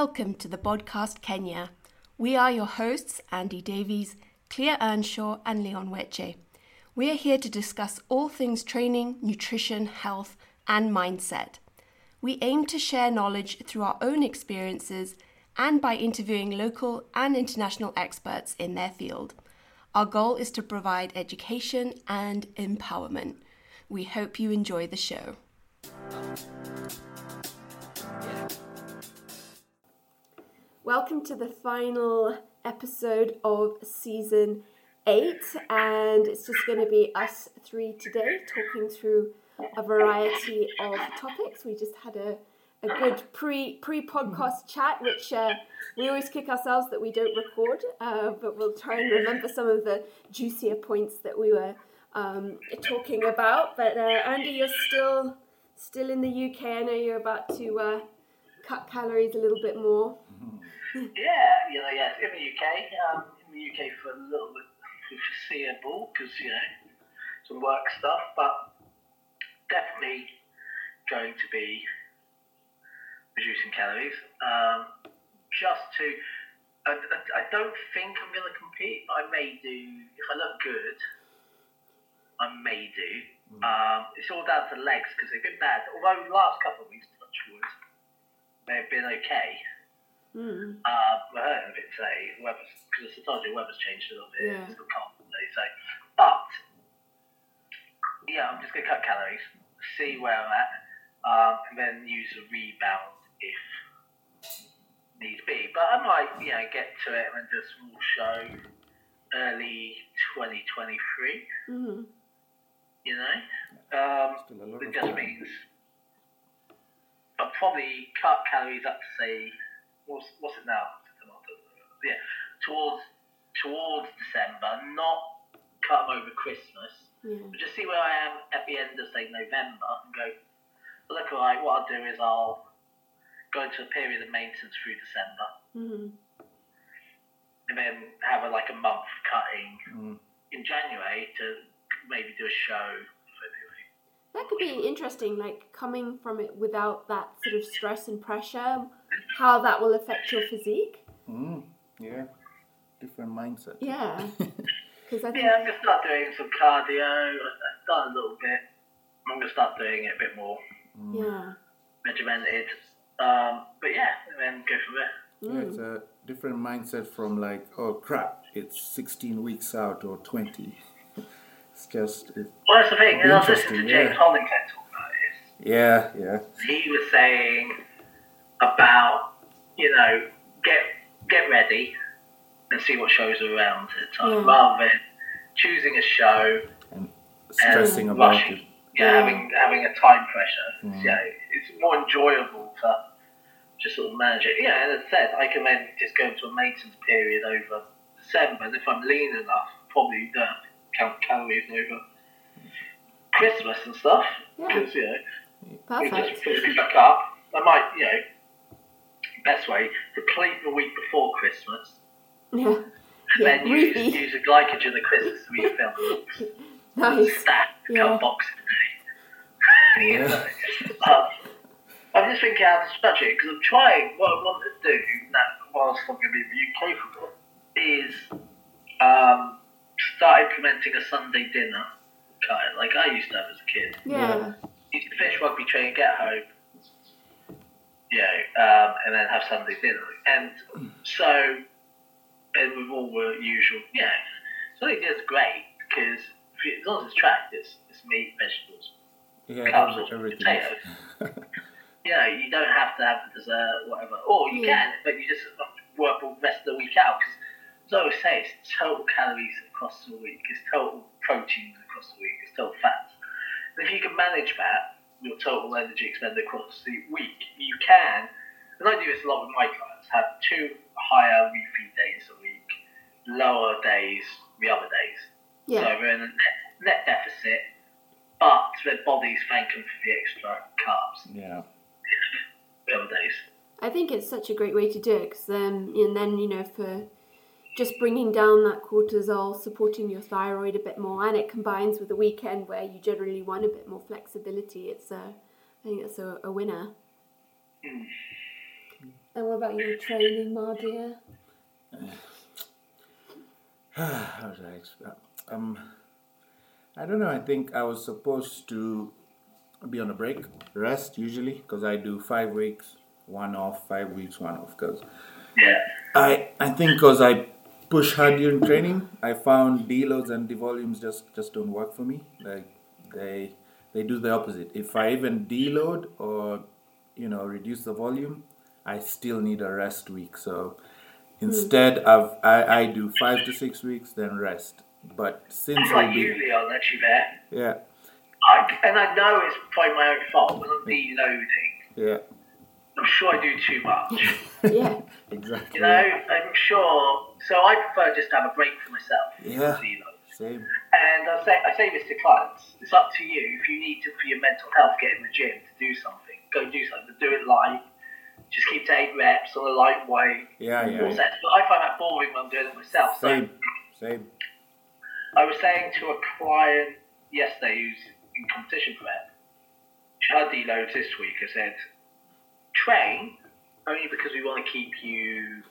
Welcome to the podcast Kenya. We are your hosts, Andy Davies, Clea Earnshaw, and Leon Weche. We are here to discuss all things training, nutrition, health, and mindset. We aim to share knowledge through our own experiences and by interviewing local and international experts in their field. Our goal is to provide education and empowerment. We hope you enjoy the show. Welcome to the final episode of season eight, and it's just going to be us three today talking through a variety of topics. We just had a, a good pre pre podcast chat, which uh, we always kick ourselves that we don't record, uh, but we'll try and remember some of the juicier points that we were um, talking about. But uh, Andy, you're still still in the UK. I know you're about to uh, cut calories a little bit more. Yeah, you know, yeah, in the UK, um, in the UK for a little bit foreseeable because you know some work stuff, but definitely going to be reducing calories. Um, just to, I, I don't think I'm going to compete. But I may do if I look good. I may do. Um, it's all down to legs because they've been bad. Although the last couple of weeks, touch wood, they've been okay. Mm. Uh, I heard of it today. Weather's because sometimes the weather's changed a little bit. Yeah. It's still cold today, so. But yeah, I'm just gonna cut calories, see where I'm at, um, and then use a rebound if needs be. But I might, you know, get to it and do a small show early 2023. Mm. You know, um, Still a lot it just means I'll probably cut calories up to say what's what's it now? Yeah, towards towards December, not cut them over Christmas, Yeah. but just see where I am at the end of say November and go. Look, alright. What I'll do is I'll go into a period of maintenance through December, Mm. and then have a, like a month cutting Mm. in January to maybe do a show. February. That could be interesting, like coming from it without that sort of stress and pressure, how that will affect your physique. Mm. Yeah, different mindset. Yeah. Because I think, Yeah, I'm gonna start doing some cardio. I've done a little bit. I'm gonna start doing it a bit more Mm. yeah. regimented. Um, but yeah, and then go from there. Yeah, it's a different mindset from like, oh crap, it's 16 weeks out or 20. It's just, it, Well, that's the thing. And I was listening to Interesting, James yeah. Hollingshead talk about this. yeah, yeah. He was saying about you know get get ready and see what shows are around at the time, Yeah. rather than choosing a show And stressing and about rushing. it. Yeah, Yeah. having having a time pressure. Mm. Yeah, it's more enjoyable to just sort of manage it. Yeah, and as I said, I can then just go into a maintenance period over December, and if I'm lean enough, probably don't have to count calories over Christmas and stuff. Yeah. Because, you know, we just Perfect. fill it back up. I might, you know, best way, deplete the week before Christmas, Yeah. and Yeah. then use, Really. use a glycogen the Christmas to refill. Nice. Stack, Yeah. cut box today. you know. Uh, I'm just thinking how to structure it because I'm trying. What I want to do that whilst I'm going to be in the UK for is um, start implementing a Sunday dinner, kind of like I used to have as a kid. Yeah. Used to finish rugby training, get home, you know, um, and then have Sunday dinner. And so, and with all the usual, yeah, Sunday dinner's great because as long as it's tracked, it's, it's meat, vegetables, Yeah, Carbs or potatoes. you know, you don't have to have the dessert, whatever. Or you Yeah. can, but you just have to work the rest of the week out. Because as I always say, it's total calories across the week, it's total proteins across the week, it's total fats. And if you can manage that, your total energy expended across the week, you can, and I do this a lot with my clients, have two higher refeed days a week, lower days the other days. Yeah. So Yeah. they're in a net, net deficit, but their body's thanking for the extra carbs yeah. the other days. I think it's such a great way to do it because then, and then you know, for just bringing down that cortisol, supporting your thyroid a bit more, and it combines with the weekend where you generally want a bit more flexibility. It's a, I think it's a, a winner. And what about your training, Mardia? How did I explain? Um, I don't know. I think I was supposed to be on a break, rest usually, because I do five weeks, one off, five weeks, one off. Because Yeah. I I think because I push hard during training, I found deloads and devolumes just just don't work for me. Like they they do the opposite. If I even deload or you know reduce the volume, I still need a rest week. So hmm. instead, I've, I I do five to six weeks, then rest. But since I'll like usually I'll let you there. yeah I, and I know it's probably my own fault when I'm deloading. yeah I'm sure I do too much. Yeah. exactly You know, I'm sure. So I prefer just to have a break for myself. Yeah. Deload. same And I say, I say this to clients. It's up to you. If you need to, for your mental health, get in the gym to do something. Go do something. Do it light. Just keep to eight reps on a light weight. yeah Four yeah sets. But I find that boring when I'm doing it myself. So same same I was saying to a client yesterday who's in competition prep, she had deloads this week. I said, train only because we want to keep you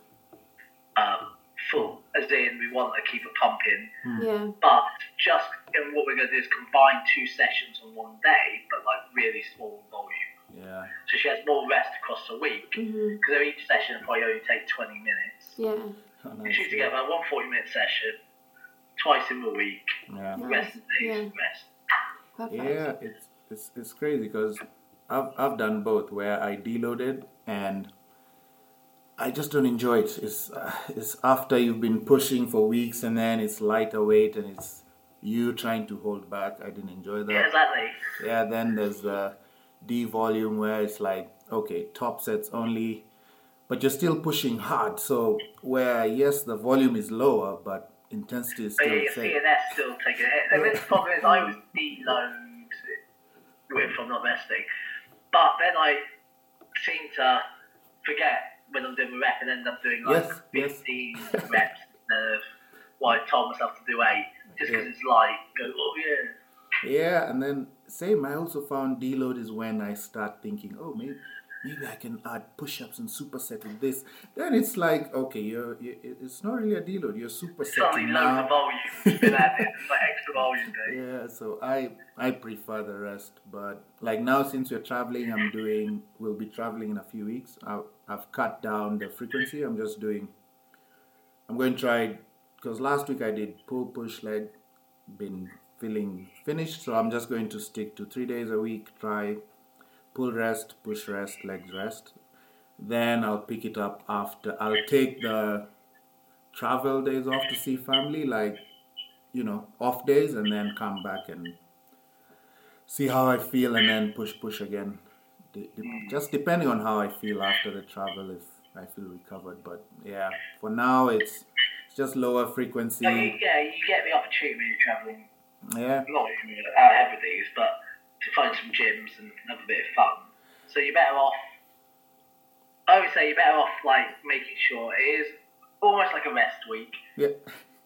um, full, as in we want to keep a it pumping. Yeah. But just and what we're going to do is combine two sessions on one day, but like really small volume. yeah So she has more rest across the week hmm because each session probably only take 20 minutes. Yeah. Oh, We nice, shoot yeah. together one 40 minute session, twice in the week, yeah. rest days, Yeah. rest. Perfect. Yeah, it's it's it's crazy because I've I've done both where I deloaded and I just don't enjoy it. It's uh, it's after you've been pushing for weeks and then it's lighter weight and it's you trying to hold back. I didn't enjoy that. Yeah, exactly. Yeah, then there's the D volume where it's like okay, top sets only, but you're still pushing hard. So where yes, the volume is lower, but intensity is But still yeah, the same. CNS still taking. And the problem is, I was deload if I'm not resting, but then I seem to forget when I'm doing a rep and end up doing like Yes, yes. 15 reps of what I told myself to do eight, just because Yeah. it's light. Go, oh yeah. Yeah, and then same. I also found deload is when I start thinking, oh, maybe maybe I can add push-ups and superset with this. Then it's like, okay, you're, you it's not really a deload. You're supersetting now. volume been added, it's like extra volume day. Yeah, so I I prefer the rest, but like now since we're traveling, I'm doing. We'll be traveling in a few weeks. I've I've cut down the frequency. I'm just doing. I'm going to try because last week I did pull push leg, been feeling finished, so I'm just going to stick to three days a week. Try pull rest, push rest, legs rest. Then I'll pick it up after. I'll take the travel days off to see family, like you know, off days and then come back and see how I feel and then push, push again. De- de- just depending on how I feel after the travel, if I feel recovered. But yeah, for now it's, it's just lower But you, frequency. yeah, you get the opportunity when you're travelling Yeah, not out everything, but to find some gyms and have a bit of fun. So you're better off. I would say you're better off like making sure it is almost like a rest week. yeah,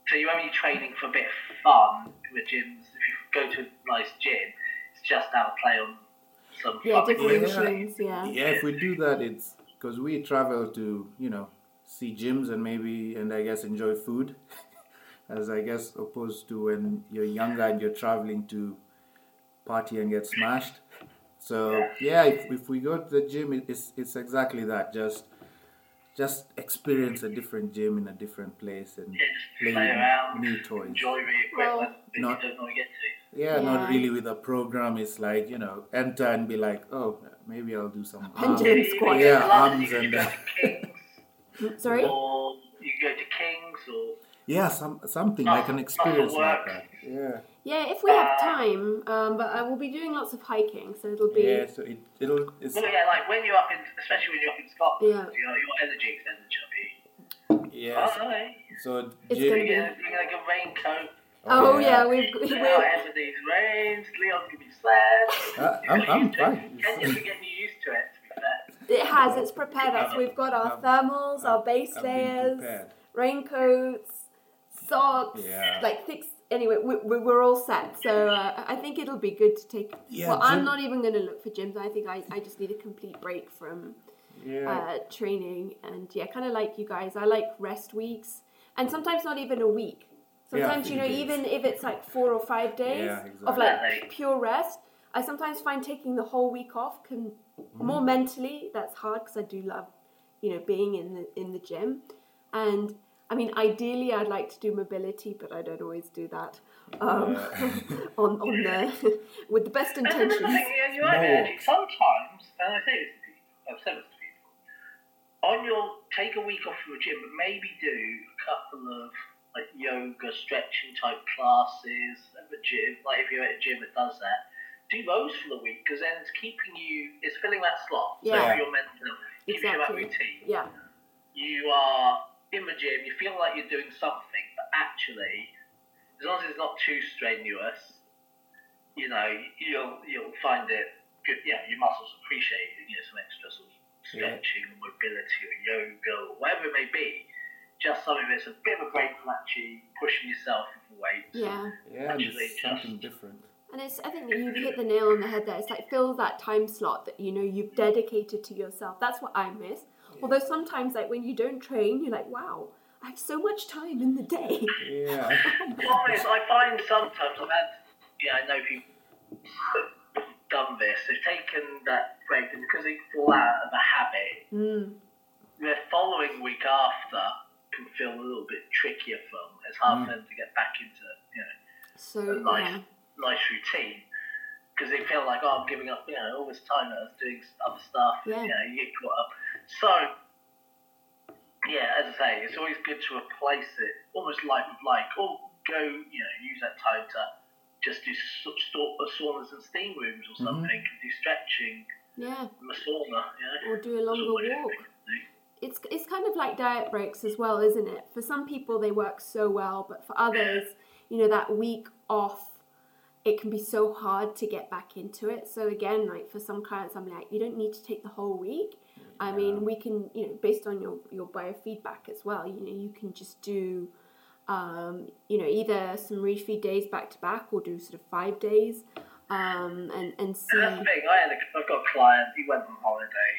So you're only training for a bit of fun with gyms. If you go to a nice gym, it's just how to play on some Yeah, fun different Yeah. machines. Yeah. yeah. If we do that, it's because we travel to you know see gyms and maybe and I guess enjoy food, as I guess opposed to when you're younger and you're traveling to party and get smashed. So yeah, if, if we go to the gym, it's it's exactly that. Just just experience a different gym in a different place and Yeah, play play around, with new toys. enjoy the equipment that Not- you don't want get to. Yeah, Yeah. not really with a program. It's like you know, enter and be like, oh, maybe I'll do some. Pendulum arms. squat. Yeah, Clubs, arms and uh, Sorry. or you can go to Kings, or yeah, some something like an Muscle- experience like that. Yeah, Yeah, if we have Uh, time, um, but I will be doing lots of hiking, so it'll be yeah. So it it'll it's well, yeah, like when you're up in, especially when you're up in Scotland, Yeah. you know, your energy expenditure be. yeah. Oh, hey. So It's gym- gonna You be- get, you get like a raincoat. Oh yeah, we've You know, we're, everything's rains. Leon's gonna be sad. Uh, I'm I'm fine. Kenya's been getting used to it. To be fair. it has it's prepared us. We've got our I've- thermals, our I've- base I've layers, raincoats, socks, Yeah. like thick. Anyway, we, we, we're all set, so uh, I think it'll be good to take. Yeah, well, I'm not even going to look for gyms. I think I, I just need a complete break from Yeah. uh, training. And yeah, kind of like you guys, I like rest weeks, and sometimes not even a week. Sometimes you know, even if it's like four or five days Yeah, of like pure rest, I sometimes find taking the whole week off can more mentally that's hard because I do love you know being in the in the gym, and I mean ideally I'd like to do mobility, but I don't always do that. Um, Yeah. on on the with the best And then the intentions. thing, you're right, More. Andy. Sometimes, and I say this to people, I've said this to people, on your take a week off from the gym, but maybe do a couple of like yoga, stretching type classes at the gym. Like if you're at a gym that does that, do those for the week because then it's keeping you, it's filling that slot. So Yeah. your mental, keeps you that Exactly. routine. Yeah, You are in the gym, you feel like you're doing something, but actually, as long as it's not too strenuous, you know, you'll you'll find it good. Yeah, your muscles appreciate you know some extra sort of Yeah. stretching or mobility or yoga or whatever it may be. Just something that's a bit of a break from actually pushing yourself with weights. yeah. Yeah, and Actually, it's something different. And it's, I think you've hit the nail on the head there. It's like fill that time slot that you know you've dedicated to yourself. That's what I miss. Although sometimes, like when you don't train, you're like, wow, I have so much time in the day. Yeah. Well, I find sometimes I've had, yeah, I know people have done this. They've taken that break, and because they fall out of a habit, Mm, the following week after can feel a little bit trickier for them. It's hard for them to get back into you know so a nice, yeah, nice routine because they feel like oh I'm giving up you know all this time that I was doing other stuff. Yeah. You know you get caught up. So yeah, as I say, it's always good to replace it almost like with like or go you know use that time to just do s- st- saunas and steam rooms or Mhm. something, do stretching yeah, in the sauna. You know. or do a longer Sort of walk. It's it's kind of like diet breaks as well, isn't it? For some people, they work so well, but for others, you know, that week off, it can be so hard to get back into it. So again, like for some clients, I'm like, you don't need to take the whole week. I mean, we can, you know, based on your your biofeedback as well. You know, you can just do, um, you know, either some refeed days back to back, or do sort of five days, um, and and see. And that's the thing. I had a, I've got a client. He went on holiday,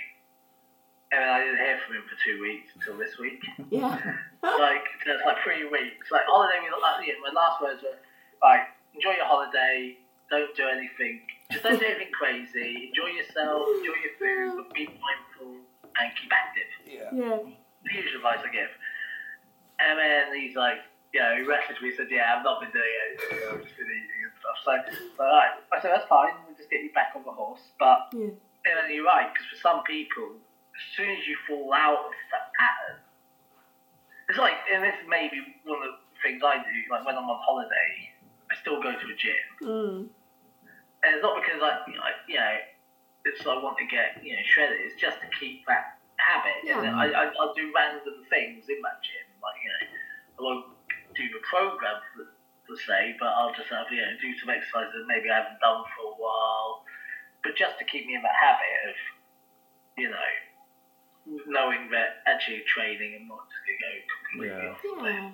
and I didn't hear from him for two weeks until this week. Yeah, like it's like three weeks. Like holiday. We like, yeah, my last words were like, enjoy your holiday. Don't do anything. Just don't do anything crazy. Enjoy yourself. Enjoy your food. But be mindful and keep active. Yeah. yeah, The usual advice I give. And then he's like, you know, he messaged me. He said, yeah, I've not been doing it. You know, I've just been eating and stuff. So, so all right. I said, that's fine. We'll just get you back on the horse. But yeah, then you're right, because for some people, as soon as you fall out of that pattern, it's like, and this is maybe one of the things I do, like when I'm on holiday, I still go to a gym. mm, And it's not because I, you know, I- you know it's I want to get, you know, shredded, it's just to keep that habit. Yeah. And I, I, I'll do random things in that gym, like, you know, I won't do the program per, per se, but I'll just have, you know, do some exercises that maybe I haven't done for a while, but just to keep me in that habit of, you know, knowing that actually training and not just going to go completely Yeah. off the Yeah.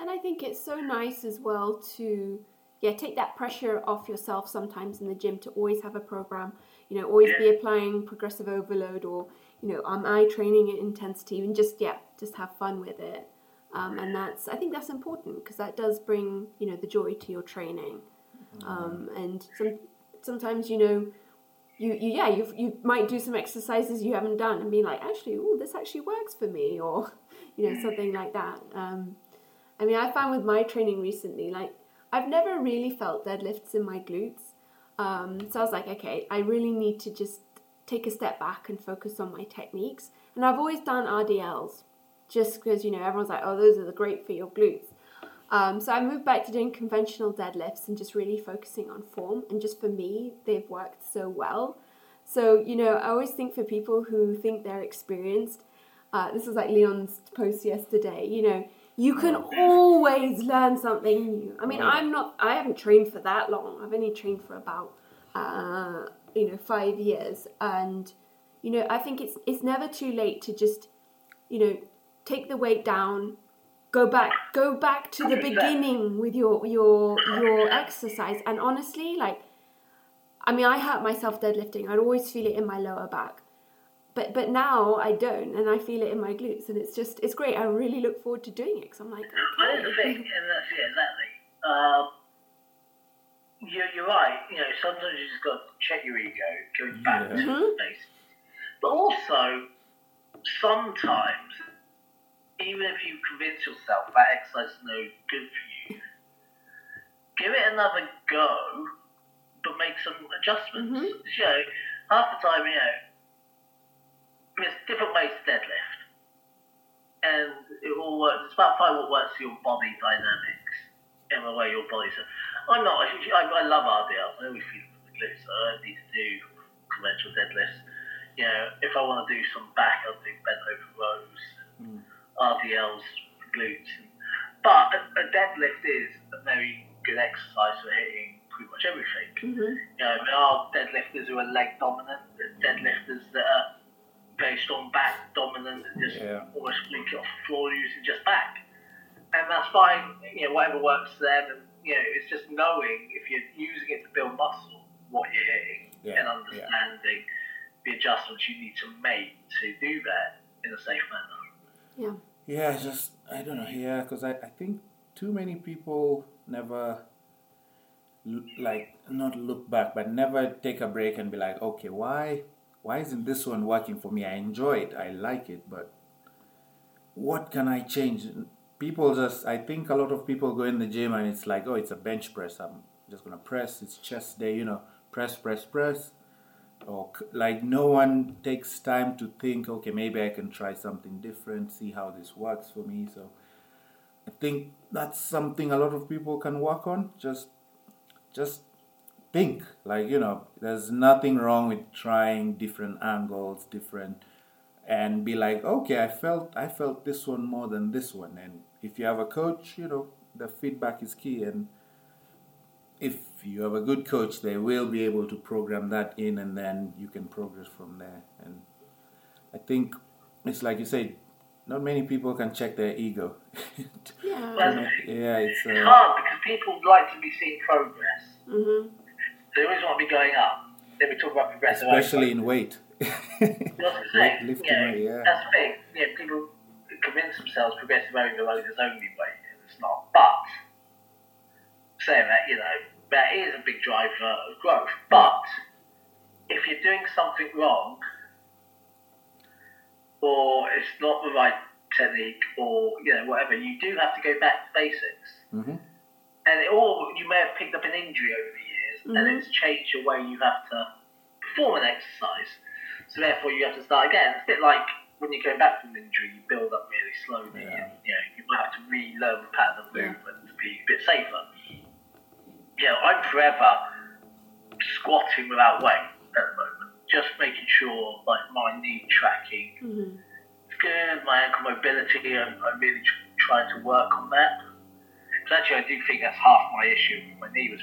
And I think it's so nice as well to yeah take that pressure off yourself sometimes in the gym to always have a program. You know, always be applying progressive overload or you know, am I training at intensity and just yeah, just have fun with it. Um, and that's I think that's important because that does bring you know the joy to your training. Um, and some sometimes you know you, you yeah you you might do some exercises you haven't done and be like actually oh this actually works for me or you know something like that. Um, I mean, I found with my training recently, like I've never really felt deadlifts in my glutes. Um, so I was like, okay, I really need to just take a step back and focus on my techniques. And I've always done RDLs, just because you know everyone's like, oh, those are the great for your glutes. Um, so I moved back to doing conventional deadlifts and just really focusing on form. And just for me, they've worked so well. So you know, I always think for people who think they're experienced, uh, this was like Leon's post yesterday. You know, you can always learn something new. I mean. I'm not. I haven't trained for that long. I've only trained for about, uh, you know, five years, and you know, I think it's it's never too late to just, you know, take the weight down, go back, go back to the beginning with your your your exercise. And honestly, like, I mean, I hurt myself deadlifting. I'd always feel it in my lower back. But but now I don't, and I feel it in my glutes, and it's just it's great. I really look forward to doing it because I'm like, Well, that's the thing, and that's yeah, exactly. Um, you're, you're right. You know, sometimes you just got to check your ego, going back Yeah. to the basics. But also, sometimes, even if you convince yourself that exercise is no good for you, give it another go, but make some adjustments. Mhm. You know, half the time, you know, there's different ways to deadlift and it all works. It's about finding what works for your body dynamics and the way your body's. I'm not. I, I love RDLs. I always feel the glutes. I don't need to do conventional deadlifts. You know, if I want to do some back, I'll do bent over rows, Mm. RDLs, glutes. But a, a deadlift is a very good exercise for hitting pretty much everything. hmm You know, there are deadlifters who are leg dominant, there's deadlifters that are very on back dominant and just Yeah. almost link it off the floor using just back. And that's fine, you know, whatever works for them. And, you know, it's just knowing if you're using it to build muscle, what you're hitting Yeah, and understanding the adjustments you need to make to do that in a safe manner. Yeah, Yeah, just I don't know. Yeah, because I, I think too many people never like not look back, but never take a break and be like, okay, why why isn't this one working for me? I enjoy it, I like it, but what can I change? People just I think a lot of people go in the gym and it's like, oh, it's a bench press. I'm just gonna press. It's chest day, you know, press, press, press or like no one takes time to think okay maybe i can try something different see how this works for me so i think that's something a lot of people can work on just just think like you know there's nothing wrong with trying different angles different and be like okay i felt i felt this one more than this one and if you have a coach you know the feedback is key and if you have a good coach, they will be able to program that in, and then you can progress from there. And I think it's like you say, not many people can check their ego. Yeah. Well, yeah, it's It's uh, hard because people like to be seeing progress. hmm They always want to be going up. Then we talk about progressive especially in weight. That's the thing. Lifting you know, weight, yeah. That's the thing. Know, people convince themselves progressive overload is only weight, and it's not. But saying that, you know, that is a big driver of growth. But if you're doing something wrong, or it's not the right technique, or you know whatever, you do have to go back to basics. hmm And it all you may have picked up an injury over the years, and it's changed the way you have to perform an exercise. So therefore, you have to start again. It's a bit like when you're going back from an injury, you build up really slowly, Yeah. and you know you might have to relearn the pattern of Yeah. movement to be a bit safer. You know, I'm forever squatting without weight at the moment, just making sure like my knee tracking hmm is good, my ankle mobility, I'm, I'm really tr- trying to work on that. Because actually, I do think that's half my issue my knee was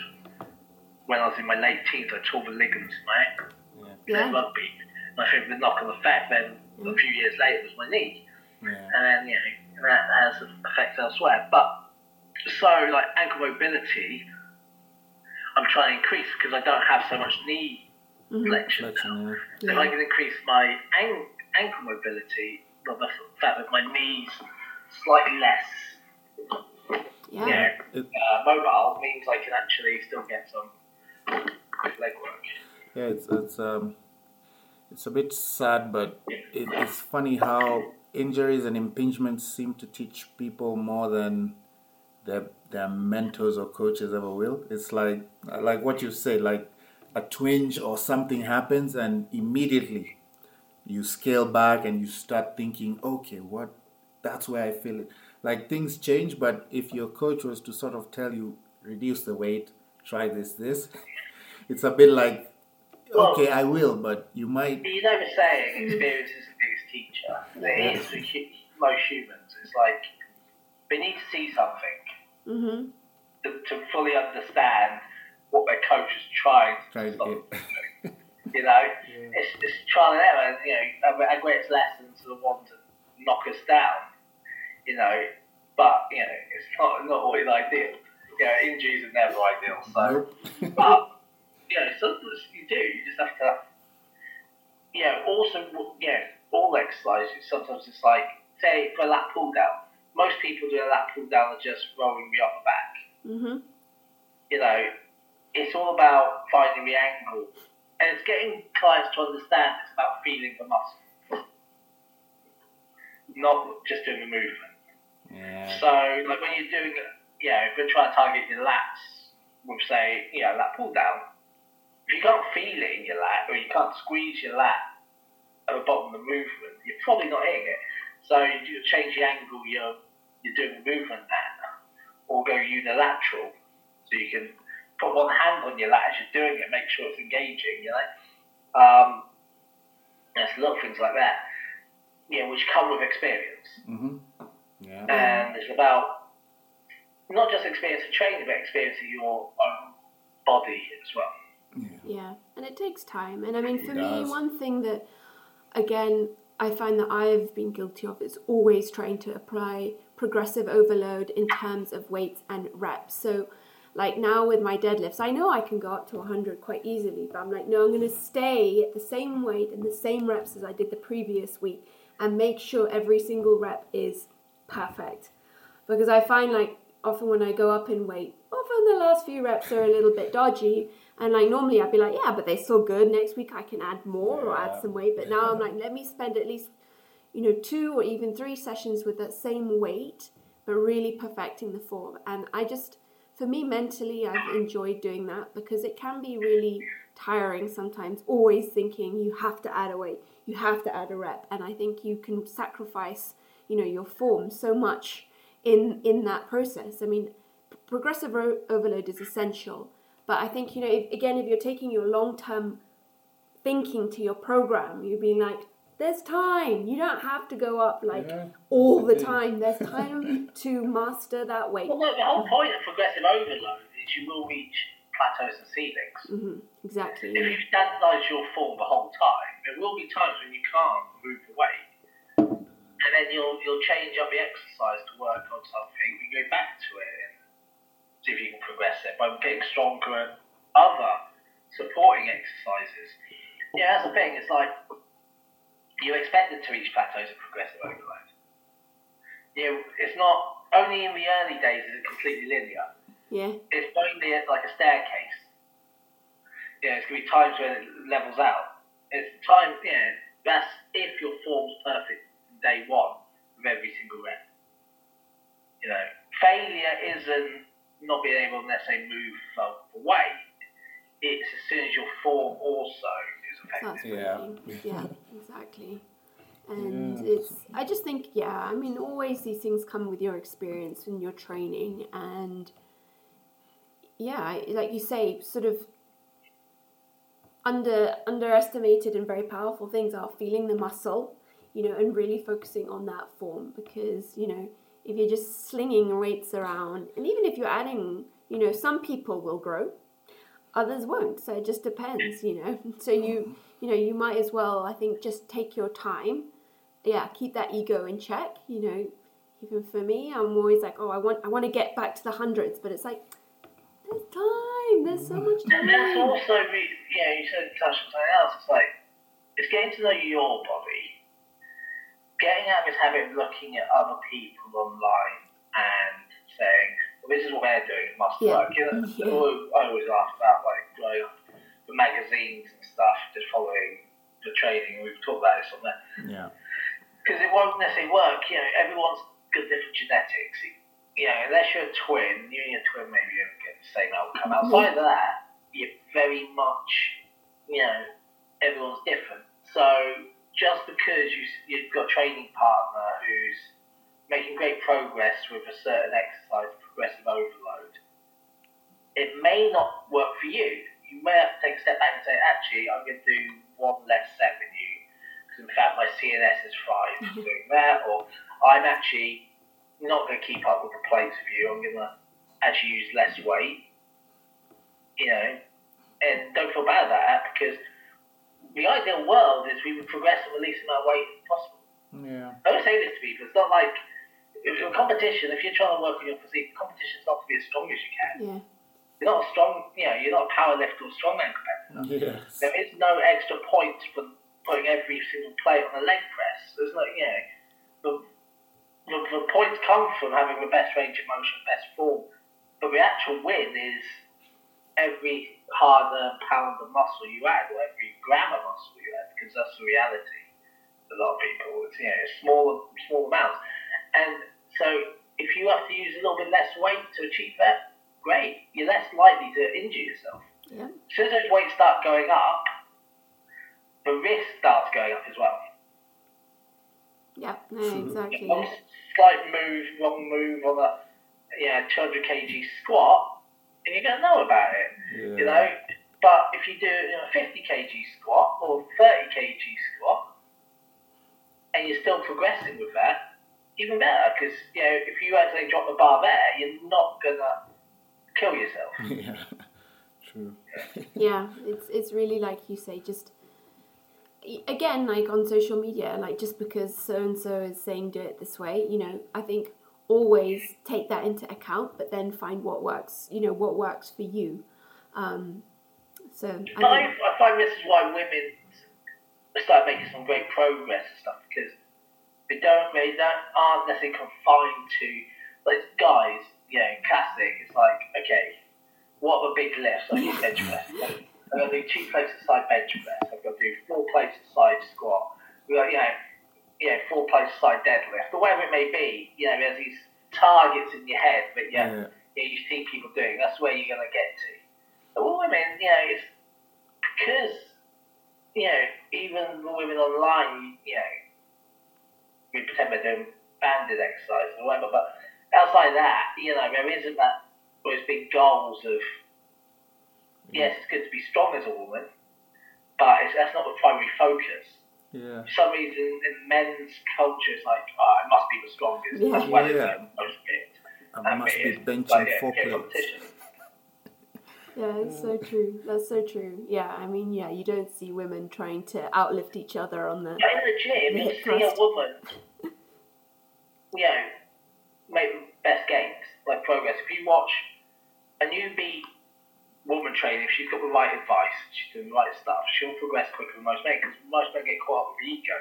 when I was in my late teens, I tore the ligaments in my ankle Yeah. playing Yeah. rugby. And I think the knock on effect then a few years later was my knee. Yeah. And then, you know, that has effects elsewhere. But so, like ankle mobility, I'm trying to increase because I don't have so much knee hmm flexion now. Flexion, yeah. So if I can increase my an- ankle mobility, well, the fact that my knees slightly less Yeah. you know, It- uh, mobile means I can actually still get some work. Yeah, it's it's um, it's a bit sad, but it, it's funny how injuries and impingements seem to teach people more than their their mentors or coaches ever will. It's like like what you say, like a twinge or something happens, and immediately you scale back and you start thinking, okay, what? That's where I feel it. Like things change, but if your coach was to sort of tell you reduce the weight, try this, this, it's a bit like Well- okay, I will, but you might. You know the saying, experience is the biggest teacher. It is for most humans. It's like they need to see something hmm to, to fully understand what their coach is trying to Try stop. to You know, it's, it's trial and error. You know, our, our greatest lessons are the ones that knock us down. You know, but you know, it's not not always ideal. You know, injuries are never ideal. So, Nope. but you know, sometimes you do. You just have to you know, also, you know, all exercises, sometimes it's like, say, for a lat pull down, most people do a lat pull down and just rolling the upper back. Mm-hmm. You know, it's all about finding the angle. And it's getting clients to understand it's about feeling the muscle, not just doing the movement. Yeah. So, like when you're doing, you know, if you're trying to target your lats with, say, you know, lat pull down, if you can't feel it in your lat or you can't squeeze your lat at the bottom of the movement, you're probably not hitting it. So you change the angle you're, you're doing the movement at, or go unilateral, so you can put one hand on your lat as you're doing it, make sure it's engaging, you know. Um, there's a lot of things like that, know, which come with experience. Mm-hmm. Yeah. And it's about not just experience of training, but experience of your own body as well. Yeah, and it takes time. And I mean, for me, one thing that, again, I find that I've been guilty of is always trying to apply progressive overload in terms of weights and reps. So, like now with my deadlifts, I know I can go up to 100 quite easily, but I'm like, no, I'm going to stay at the same weight and the same reps as I did the previous week and make sure every single rep is perfect. Because I find like often when I go up in weight, often the last few reps are a little bit dodgy. And like normally I'd be like, yeah, but they're still good. Next week I can add more or add some weight. But now I'm like, let me spend at least, you know, two or even three sessions with that same weight, but really perfecting the form. And I just, for me mentally, I've enjoyed doing that because it can be really tiring sometimes, always thinking you have to add a weight, you have to add a rep. And I think you can sacrifice, you know, your form so much in in that process. I mean, progressive o- overload is essential, but I think you know, if, again, if you're taking your long term thinking to your program, you're being like, there's time. You don't have to go up like Yeah, all the that's time. There's time to master that weight. Well, no, the whole point of progressive overload is you will reach plateaus and ceilings. hmm exactly. If you standardise your form the whole time, there will be times when you can't move the weight. And then you'll you'll change up the exercise to work on something and go back to it and see if you can progress it by getting stronger at other supporting exercises. Yeah, that's the thing, it's like you're expected to reach plateaus of progressive overload. You know, it's not only in the early days is it completely linear yeah, it's only like a staircase. Yeah, it's gonna be times when it levels out. It's time, yeah, that's if your form's perfect day one with every single rep. You know, failure isn't not being able to necessarily move the, the weight. It's as soon as your form also is that's affected. Yeah. yeah, exactly. And Yeah. it's, I just think, yeah, I mean, always these things come with your experience and your training, and yeah, like you say, sort of under underestimated and very powerful things are feeling the muscle, you know, and really focusing on that form because you know if you're just slinging weights around, and even if you're adding, you know, some people will grow, others won't. So it just depends, you know. So you you know you might as well, I think, just take your time. Yeah, keep that ego in check. You know, even for me, I'm always like, oh, I want I want to get back to the hundreds, but it's like there's time. There's so much time. And that's also, know, you said touch on something else. It's like it's getting to know your body, getting out of this habit of looking at other people online and saying, "Well, this is what they're doing. It must Yeah. work." You know, Yeah. I always- I always laugh about like growing up the magazines and stuff, just following the training. We've talked about this on there Yeah. because it won't necessarily work. You know, everyone's got different genetics. You know, unless you're a twin, you and your twin maybe you get the same outcome. Outside of that, you're very much, you know, everyone's different. So just because you, you've got a training partner who's making great progress with a certain exercise, progressive overload, it may not work for you. You may have to take a step back and say, actually, I'm going to do one less set than you because in fact my CNS is fried from mm-hmm. doing that, or I'm actually not going to keep up with the plates of you. I'm going to actually use less weight, you know, and don't feel bad about that because the ideal world is we would progress the least amount of weight as possible. Yeah. I always say this to people. It's not like if you're a competition. If you're trying to work on your physique, competition's not to be as strong as you can. Yeah, You're not a strong, you know, you're not a power lifter or strongman competitor. Yes. There is no extra points for putting every single plate on a leg press. There's like, you know, the, the, the points come from having the best range of motion, best form. But the actual win is every harder pound of muscle you add, or every gram of muscle you add, because that's the reality. A lot of people, it's, you know, small, small amounts. And so if you have to use a little bit less weight to achieve that, great. You're less likely to injure yourself. Yeah. As soon as those weights start going up, the risk starts going up as well. Yeah, no, exactly. One slight move, wrong move on a yeah 200 kg squat, and you're gonna know about it. Yeah. You know. But if you do you know, a 50 kg squat or 30 kg squat, and you're still progressing with that, even better. Because you know, if you actually drop the bar there, you're not gonna kill yourself. yeah. True. yeah it's it's really like you say just again like on social media like just because so and so is saying do it this way you know i think always take that into account but then find what works you know what works for you um so I, I I find this is why women start making some great progress and stuff because they don't they don't aren't necessarily confined to like guys, you know, classic. It's like okay, what are the big lifts? I do bench press. I'm gonna do two plates of side bench press. I've got to do four plates of side squat. We got you know, you know, four of side deadlift, or whatever it may be. You know, there's these targets in your head that yeah, Yeah. yeah, you see people doing. That's where you're gonna get to. But with women, you know, it's because you know, even the women online, you know, we pretend they're doing banded exercise or whatever, but outside that, you know, there isn't that those big goals of yes, it's good to be strong as a woman, but it's, that's not the primary focus. Yeah. For some reason, in men's culture, it's like, uh, oh, I must be the strongest Yeah. as well Yeah. as the most fit. I must be benching like, yeah, four yeah, plates. yeah it's so true that's so true yeah i mean yeah you don't see women trying to outlift each other on the But in the gym, The you'll hip see a woman, you know, make best gains, like progress. If you watch a newbie woman training, if she's got the right advice, she's doing the right stuff, she'll progress quicker than most men because most men get caught up with ego.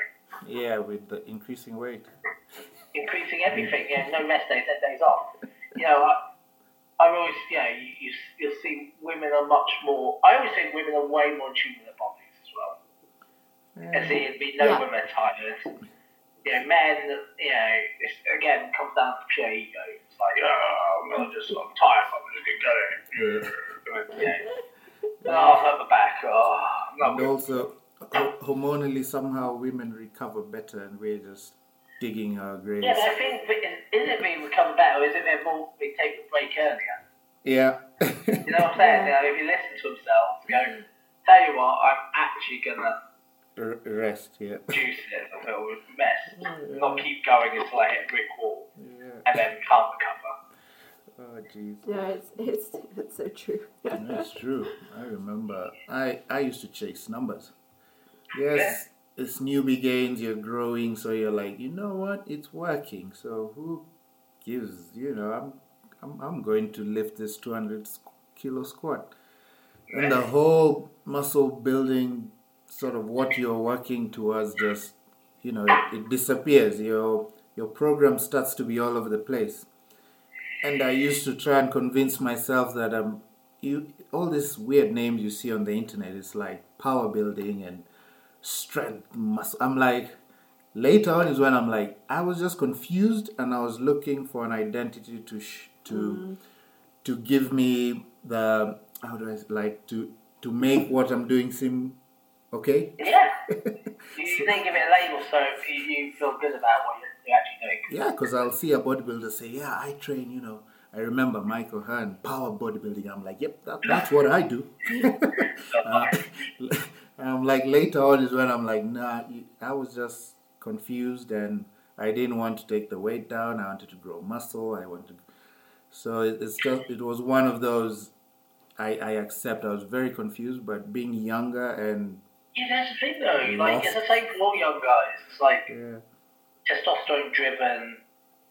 Yeah, with the increasing weight. increasing everything. You know, no rest days, ten days off. You know, I, I always, you know, you, you, you'll see women are much more. I always think women are way more in tune with their bodies as well. And Yeah. see, we know Yeah. when they're tired. You know, men, you know, it's, again, comes down to pure ego. It's like, oh, I'm just, I'm tired, I'm just gonna go. Yeah. Oh, I'm at the back. Oh, I'm not And also, hormonally, somehow women recover better, and we're just digging our graves. Yeah, but I think, is, is it we recovered better, or is it they're more, they take a break earlier? Yeah. You know what I'm saying? Yeah. You know, if you listen to themselves, go, tell you what, I'm actually gonna R- Rest. Yeah. juice it a little mess, not keep going until I hit a brick wall, Yeah. and then can't recover. Oh, jeez. yeah it's it's, it's so true That's true. I remember. I I used to chase numbers. Yes, it's newbie gains. You're growing, so you're like, you know what? It's working. So who gives? You know, I'm I'm I'm going to lift this 200 kilo squat, and the whole muscle building, sort of what you're working towards, just you know, it, it disappears. Your your program starts to be all over the place and I used to try and convince myself that um, you all these weird names you see on the internet is like power building and strength muscle. I'm like, later on is when I'm like, I was just confused and I was looking for an identity to sh- to to give me the how do I like to to make what I'm doing seem okay. Yeah. You, you then give it a label so you, you feel good about what you're, you're actually doing. Yeah, because I'll see a bodybuilder say, "Yeah, I train." You know, I remember Mike O'Hearn, power bodybuilding. I'm like, "Yep, that, that's what I do." uh, I'm like, later on is when I'm like, "Nah, I was just confused and I didn't want to take the weight down. I wanted to grow muscle. I wanted." So it- it's just it was one of those. I, I accept I was very confused, but being younger and Yeah, that's the thing though. Like, it's the same for all young guys. It's like yeah, testosterone driven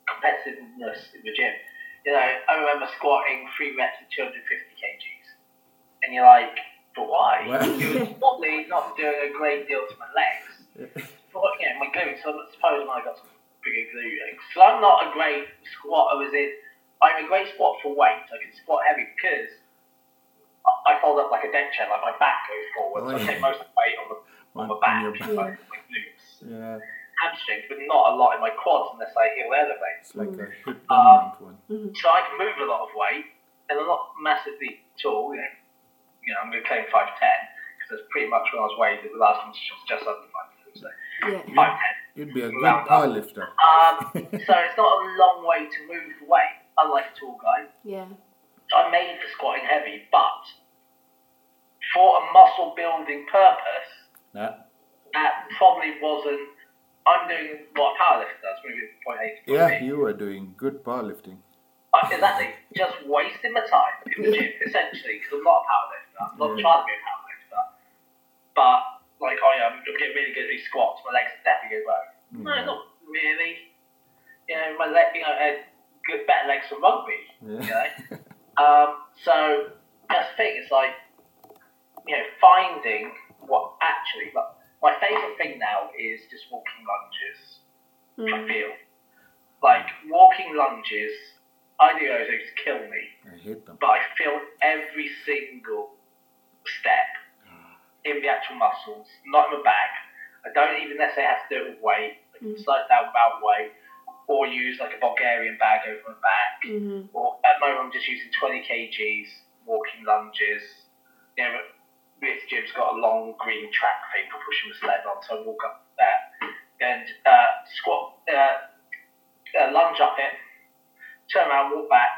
competitiveness in the gym. You know, I remember squatting three reps at 250 kgs. And you're like, but why? Why? You're probably not doing a great deal to my legs. Well, yeah, my glutes. I suppose I got some bigger glutes. So I'm not a great squatter. As in, I'm a great squat for weight. I can squat heavy because I- fold up like a deck chair. Like my back goes forward, so Oh, I take most of the weight on the on On- my on back, your back. like my glutes, Yeah, hamstrings, but not a lot in my quads unless I heel elevate. it's like a hip Uh, one. So I can move a lot of weight, and I'm not massively tall. You know, you know I'm going to claim five ten because that's pretty much when I was weighed. at The last one was just under five ten, so Yeah. five ten. You'd be a good Round up. power lifter. Um, so it's not a long way to move weight, unlike a tall guy. Yeah. I'm made for squatting heavy, but for a muscle building purpose, Yeah, that probably wasn't. I'm doing what a powerlifter does, moving from point A to point yeah, B. you are doing good powerlifting. Uh, exactly, just wasting my time in the gym, essentially, because I'm not a powerlifter. I'm not Yeah. trying to be a powerlifter, but like I am, I'm getting really good at these squats. My legs are definitely good work. No, Yeah. not really. You know, my leg, you know, had good, better legs for rugby. You Yeah. know. Um, so that's the thing. It's like you know finding what actually. Like, my favourite thing now is just walking lunges. I Mm. feel like walking lunges. I do those things kill me, I hate them. but I feel every single step in the actual muscles, not in my back. I don't even necessarily have to do it with weight. I can Mm. slow down without weight, or use like a Bulgarian bag over my back Mhm. or at the moment I'm just using 20 kgs, walking lunges. You know, this gym's got a long green track thing for pushing the sled on, so I walk up there and uh, squat, uh, uh, lunge up it, turn around, walk back,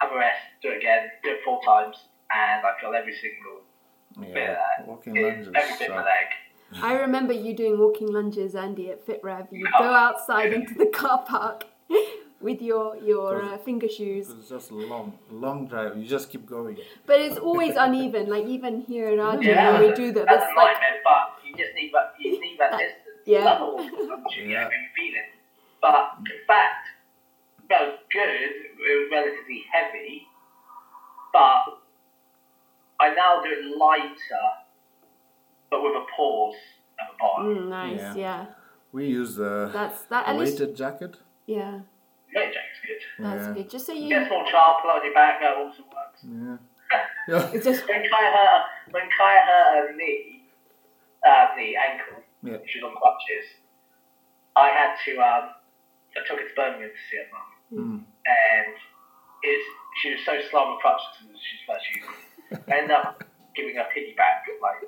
have a rest, do it again, do it four times, and I feel every single bit of Yeah, that, walking lunges. every bit of my leg. I remember you doing walking lunges, Andy, at FitRev. You go outside into the car park with your your uh, finger shoes, It's just a long, long drive. You just keep going. but it's always uneven. Like even here in our gym, Yeah, when we do that, that's it's a like nightmare, but you just need that, you need that distance. Yeah. Love a walking lunge, you know, Yeah. when you feel it. But in fact, that was good, it was relatively heavy, but I now do it lighter, but with a pause at the bottom. mm, nice. Yeah. Yeah. We use the that's that. At least weighted jacket. yeah, Weight jack's good. that's yeah. good. Just so Get a you, small charcoal on your back, that also works. Yeah. Yeah. it's just When Kaya hurt, when Kaya hurt her knee, uh, knee, ankle, Yeah. she was on crutches, I had to, um, I took her to Birmingham to see her mum. Mm. and it's, she was so slow on the crutches and she's first using it. I ended up giving her piggyback like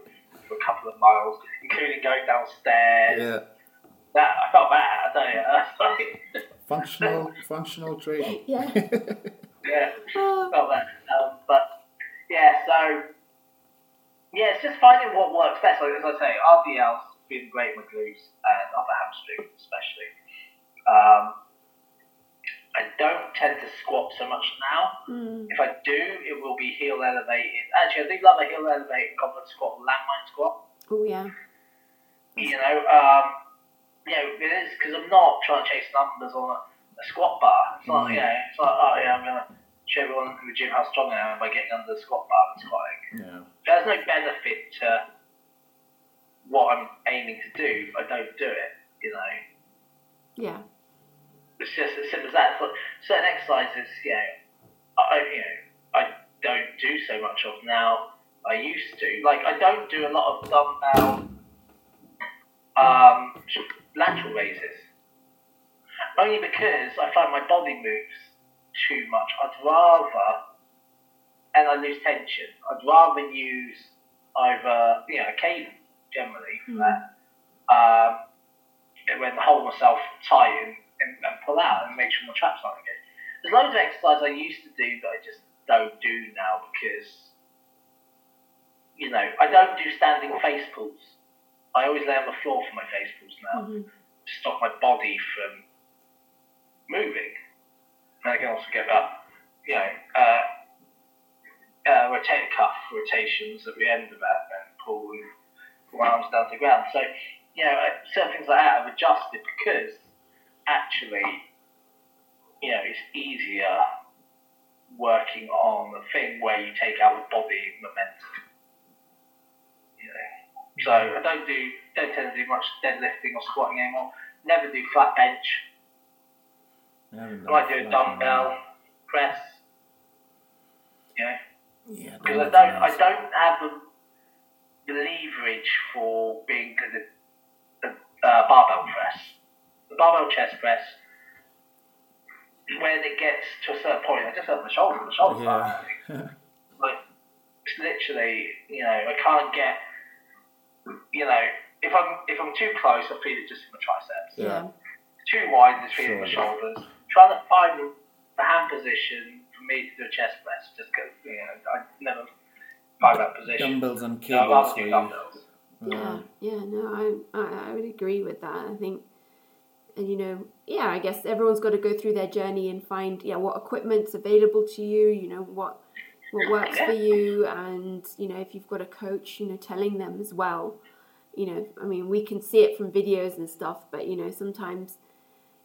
for a couple of miles, including going downstairs. Yeah. That I felt bad, I tell you. I like, Functional, functional training. yeah. yeah, Oh, felt that. Um, but yeah, so yeah, it's just finding what works best. Like as I say, RDL's been great with glutes and upper hamstring especially. Um, I don't tend to squat so much now. mm, If I do, it will be heel elevated. Actually, I do love a heel elevated goblet squat, landmine squat. oh yeah. You know, um, you know, it is because I'm not trying to chase numbers on a, squat bar. It's not, Mm. you know, it's like, oh yeah, I'm gonna show everyone in the gym how strong I am by getting under the squat bar and squatting. Yeah. There's no benefit to what I'm aiming to do. if I don't do it. You know, Yeah. it's just as simple as that. Like certain exercises, you know, I you know I don't do so much of now. I used to. Like I don't do a lot of dumbbell um, lateral raises, only because I find my body moves too much. I'd rather, and I lose tension. I'd rather use either you know a cable generally for Mm. that. Um, when I hold myself tight and, and, and pull out and make sure my traps aren't good. There's loads of exercise I used to do that I just don't do now because, you know, I don't do standing face pulls. I always lay on the floor for my face pulls now Mhm. to stop my body from moving. And I can also get up, you know, uh, uh, rotator cuff rotations at the end of that and pull and pull my arms down to the ground. So, you know, certain things like that I've adjusted because actually, you know, it's easier working on a thing where you take out the body momentum. So I don't do don't tend to do much deadlifting or squatting anymore. Never do flat bench. I might do a dumbbell press. You know, Yeah, because I don't are I don't have the, the leverage for being good at the uh, barbell press. The barbell chest press. When it gets to a certain point, I just have the shoulder. The shoulder Yeah. like it's literally, you know, I can't get, you know, if I'm if I'm too close, I feel it just in my triceps. Yeah. Too wide, it's feeling my shoulders. Trying to find the, the hand position for me to do a chest press, just because you know, I never find that position. Dumbbells and So I'd cables rather for you. dumbbells. Yeah, yeah, no, I, I I would agree with that. I think, and you know, yeah, I guess everyone's got to go through their journey and find yeah what equipment's available to you. You know what what works for you, and you know if you've got a coach, you know, telling them as well. You know, I mean, we can see it from videos and stuff, but you know, sometimes.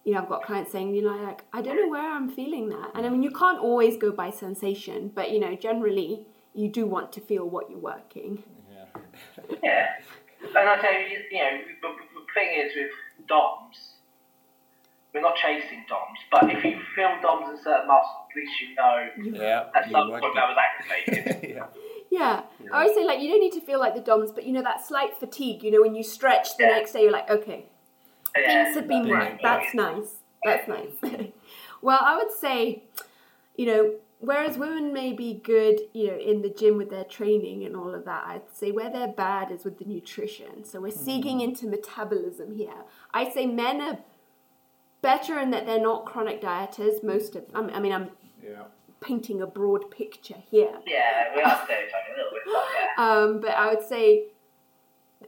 You know, I've got clients saying, you know, like, I don't know where I'm feeling that. And I mean, you can't always go by sensation, but, you know, generally, you do want to feel what you're working. Yeah. Yeah, and I tell you, you know, the, the thing is with DOMs, we're not chasing DOMs, but if you feel DOMs in certain muscles, at least you know Yeah. at some point that was activated. it. yeah. Yeah. I always say like you don't need to feel like the DOMs, but you know that slight fatigue. You know when you stretch the Yeah. next day, you're like, okay, Yeah, things have been right. worked. That's nice. That's nice. well, I would say, you know, whereas women may be good, you know, in the gym with their training and all of that, I'd say where they're bad is with the nutrition. So we're seeking mm. into metabolism here. I say men are better in that they're not chronic dieters. Most of, I mean, I mean I'm Yeah. painting a broad picture here. Yeah, we are stereotyping a little bit, but yeah. Um, but I would say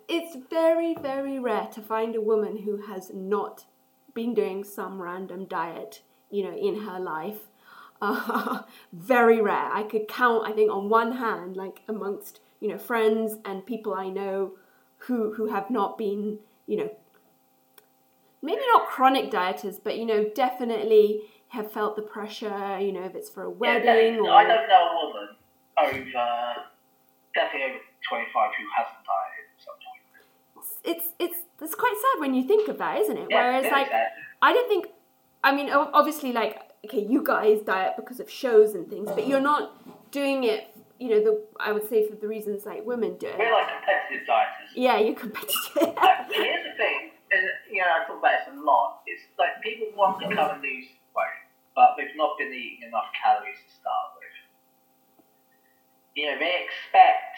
it's very, very rare to find a woman who has not been doing some random diet, you know, in her life. Uh, very rare. I could count, I think, on one hand, like amongst you know friends and people I know who who have not been, you know, maybe not chronic dieters, but you know, definitely have felt the pressure. You know, if it's for a wedding definitely. or I don't know a woman over, definitely over 25 who hasn't dieted at some point. it's it's it's quite sad when you think of that, isn't it? Yeah, Whereas it like sad. I don't think I mean obviously like okay, you guys diet because of shows and things, but you're not doing it, you know, the I would say for the reasons like women do We're like competitive dieters. Yeah, you're competitive. Here's the thing, and you know, I talk about this a lot. It's like people want to come and lose weight, but they've not been eating enough calories to start with. You know, they expect.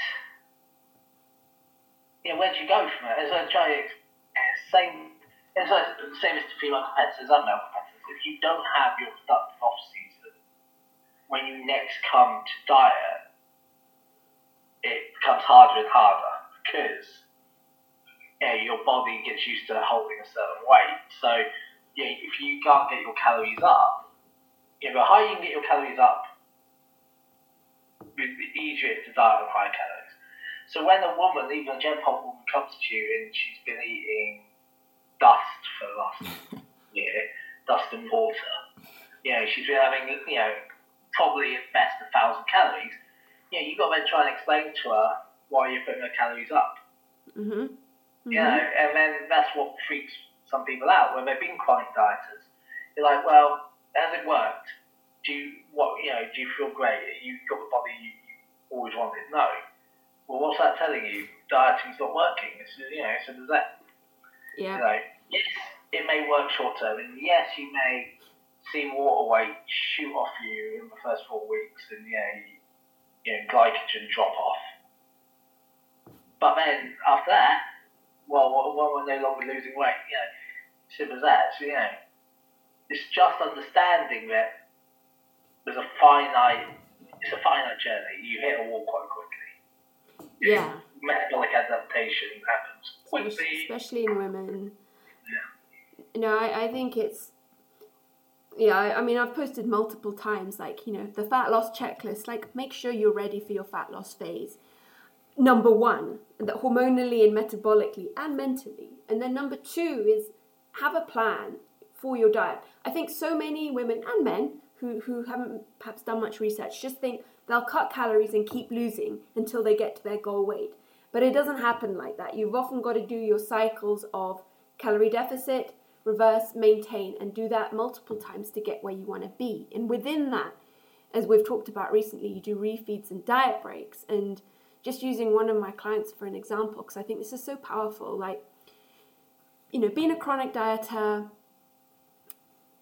You know, where do you go from it? As I try to same, as I the same as to female competitors and male competitors. If you don't have your productive off season, when you next come to diet, it becomes harder and harder because yeah, your body gets used to holding a certain weight. So, yeah, if you can't get your calories up, you know, the higher you can get your calories up, the the easier it is to diet on high calories. So when a woman, even a gen pop woman, comes to you and she's been eating dust for the last year, dust and water, you know, she's been having, you know, probably at best a thousand calories, you know, you've got to then try and explain to her why you're putting her calories up. Mm-hmm. Mhm. You know, and then that's what freaks some people out when they've been chronic dieters. You're like, well, has it worked? Do you what you know? Do you feel great? You got the body you, you always wanted? No. Well, what's that telling you? Dieting's not working. It's, you know, so does that. You Yeah. know, yes, it may work short term, and yes, you may see water weight shoot off you in the first four weeks, and yeah, you, you know, glycogen drop off. But then after that, well, when we're no longer losing weight, you know, simple as that. So you know, it's just understanding that there's a finite, it's a finite journey. You hit a wall quite quickly. Yeah. Metabolic adaptation happens Especially- quickly. especially in women. Yeah. No, I, I think it's yeah. I, I mean, I've posted multiple times, like you know, the fat loss checklist. Like, make sure you're ready for your fat loss phase. Number one, that hormonally and metabolically and mentally, and then number two is have a plan for your diet. I think so many women and men who who haven't perhaps done much research just think they'll cut calories and keep losing until they get to their goal weight. But it doesn't happen like that. You've often got to do your cycles of calorie deficit, reverse, maintain, and do that multiple times to get where you want to be. And within that, as we've talked about recently, you do refeeds and diet breaks. And just using one of my clients for an example, because I think this is so powerful. Like, you know, being a chronic dieter,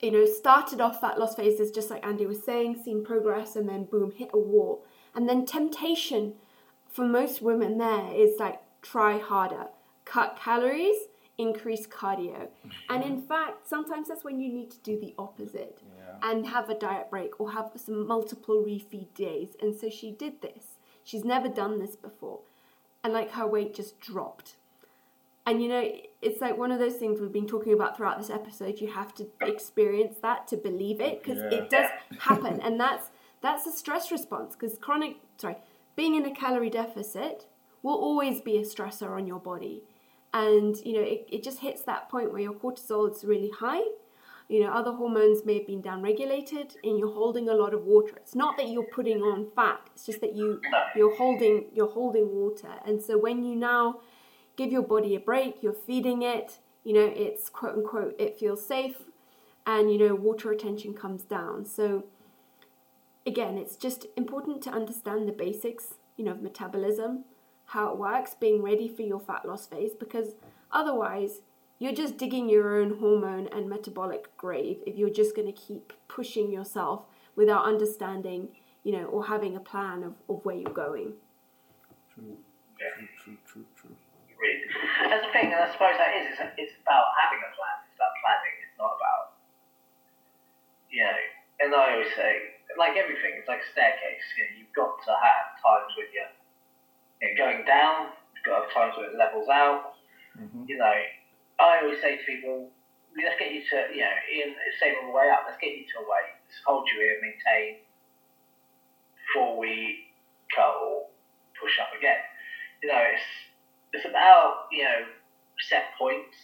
you know, started off fat loss phases, just like Andy was saying, seen progress, and then boom, hit a wall. And then temptation for most women there is like try harder, cut calories, increase cardio. And in fact, sometimes that's when you need to do the opposite Yeah. and have a diet break or have some multiple refeed days. And so she did this. She's never done this before. And like her weight just dropped. And you know, it's like one of those things we've been talking about throughout this episode. You have to experience that to believe it because Yeah. it does happen. and that's that's a stress response because chronic sorry, being in a calorie deficit will always be a stressor on your body. And you know, it, it just hits that point where your cortisol is really high you know other hormones may have been downregulated and you're holding a lot of water. It's not that you're putting on fat it's just that you you're holding you're holding water. And so when you now give your body a break you're feeding it you know it's quote unquote it feels safe and you know water retention comes down. So again it's just important to understand the basics you know of metabolism how it works being ready for your fat loss phase because otherwise you're just digging your own hormone and metabolic grave if you're just going to keep pushing yourself without understanding, you know, or having a plan of, of where you're going. True. Yeah. True. True. True. True. That's the thing, and I suppose that is, it's, it's about having a plan. It's about planning. It's not about, you know, and I always say, like everything, it's like a staircase. You know, you've got to have times when you're, you know, going down, you've got to have times when it levels out. Mhm. You know, I always say to people, let's get you to, you know, in, same on the way up, let's get you to a weight, let's hold you here, and maintain, before we cut or push up again. You know, it's it's about you know set points.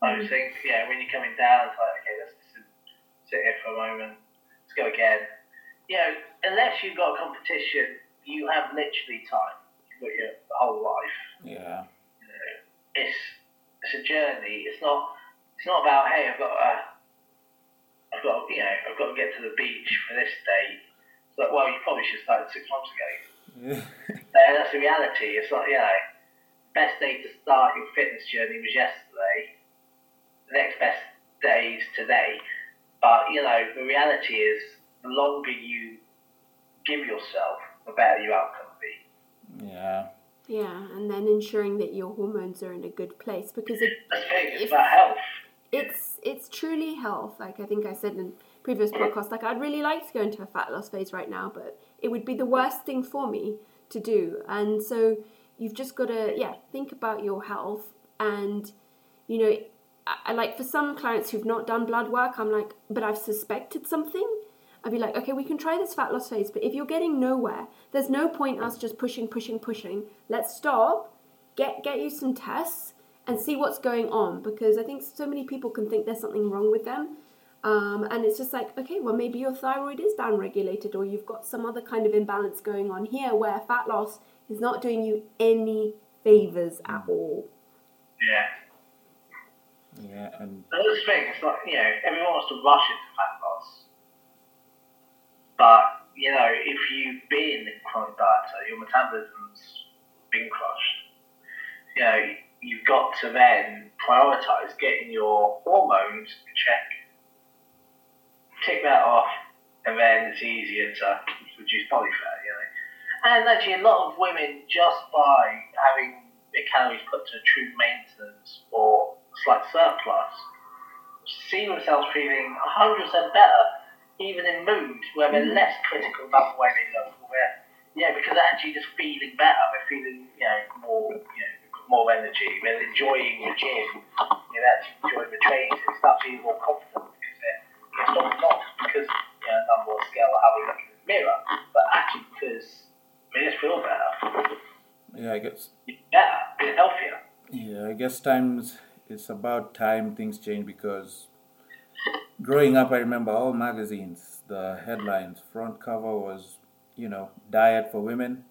I would mm. think, yeah, when you're coming down, it's like okay, let's just sit here for a moment, let's go again. You know, unless you've got a competition, you have literally time. You've got your whole life. Yeah. You know, It's it's a journey. It's not it's not about hey, I've got a I've got you know I've got to get to the beach for this date. It's like well, you probably should have started six months ago. Yeah. Uh, that's the reality. It's like, you know, best day to start your fitness journey was yesterday. The next best day is today. But, you know, the reality is the longer you give yourself, the better your outcome will be. yeah. Yeah, and then ensuring that your hormones are in a good place because it, That's the thing, it's about health. it's it's truly health. Like I think I said in previous podcasts, like I'd really like to go into a fat loss phase right now, but it would be the worst thing for me to do. And so you've just got to yeah think about your health and you know I, I like for some clients who've not done blood work, I'm like, but I've suspected something. I'd be like, okay, we can try this fat loss phase, but if you're getting nowhere, there's no point us just pushing, pushing, pushing. Let's stop, get get you some tests, and see what's going on because I think so many people can think there's something wrong with them. Um, and it's just like, okay, well, maybe your thyroid is downregulated, or you've got some other kind of imbalance going on here where fat loss is not doing you any favors at all. Yeah. Yeah. And That's the thing, it's like, you know, everyone wants to rush into fat loss. But, you know, if you've been chronic dieter, your metabolism's been crushed. You know, you've got to then prioritise getting your hormones in check. Tick that off, and then it's easier to reduce body fat, you know. And actually, a lot of women, just by having their calories put to true maintenance or slight surplus, see themselves feeling 100% better, even in mood, where they're mm. less critical about the way they look. Where, yeah, because they're actually just feeling better. They're feeling, you know, more, you know, more energy. They're enjoying the gym. You know, they're actually enjoying the training. They start feeling more confident because they're, it's not, not because, you know, number or scale or how we look in the mirror, but actually because they just feel better. yeah, I guess. Better, being healthier. Yeah, I guess times it's about time things change because growing up, I remember all magazines, the headlines, front cover was, you know, diet for women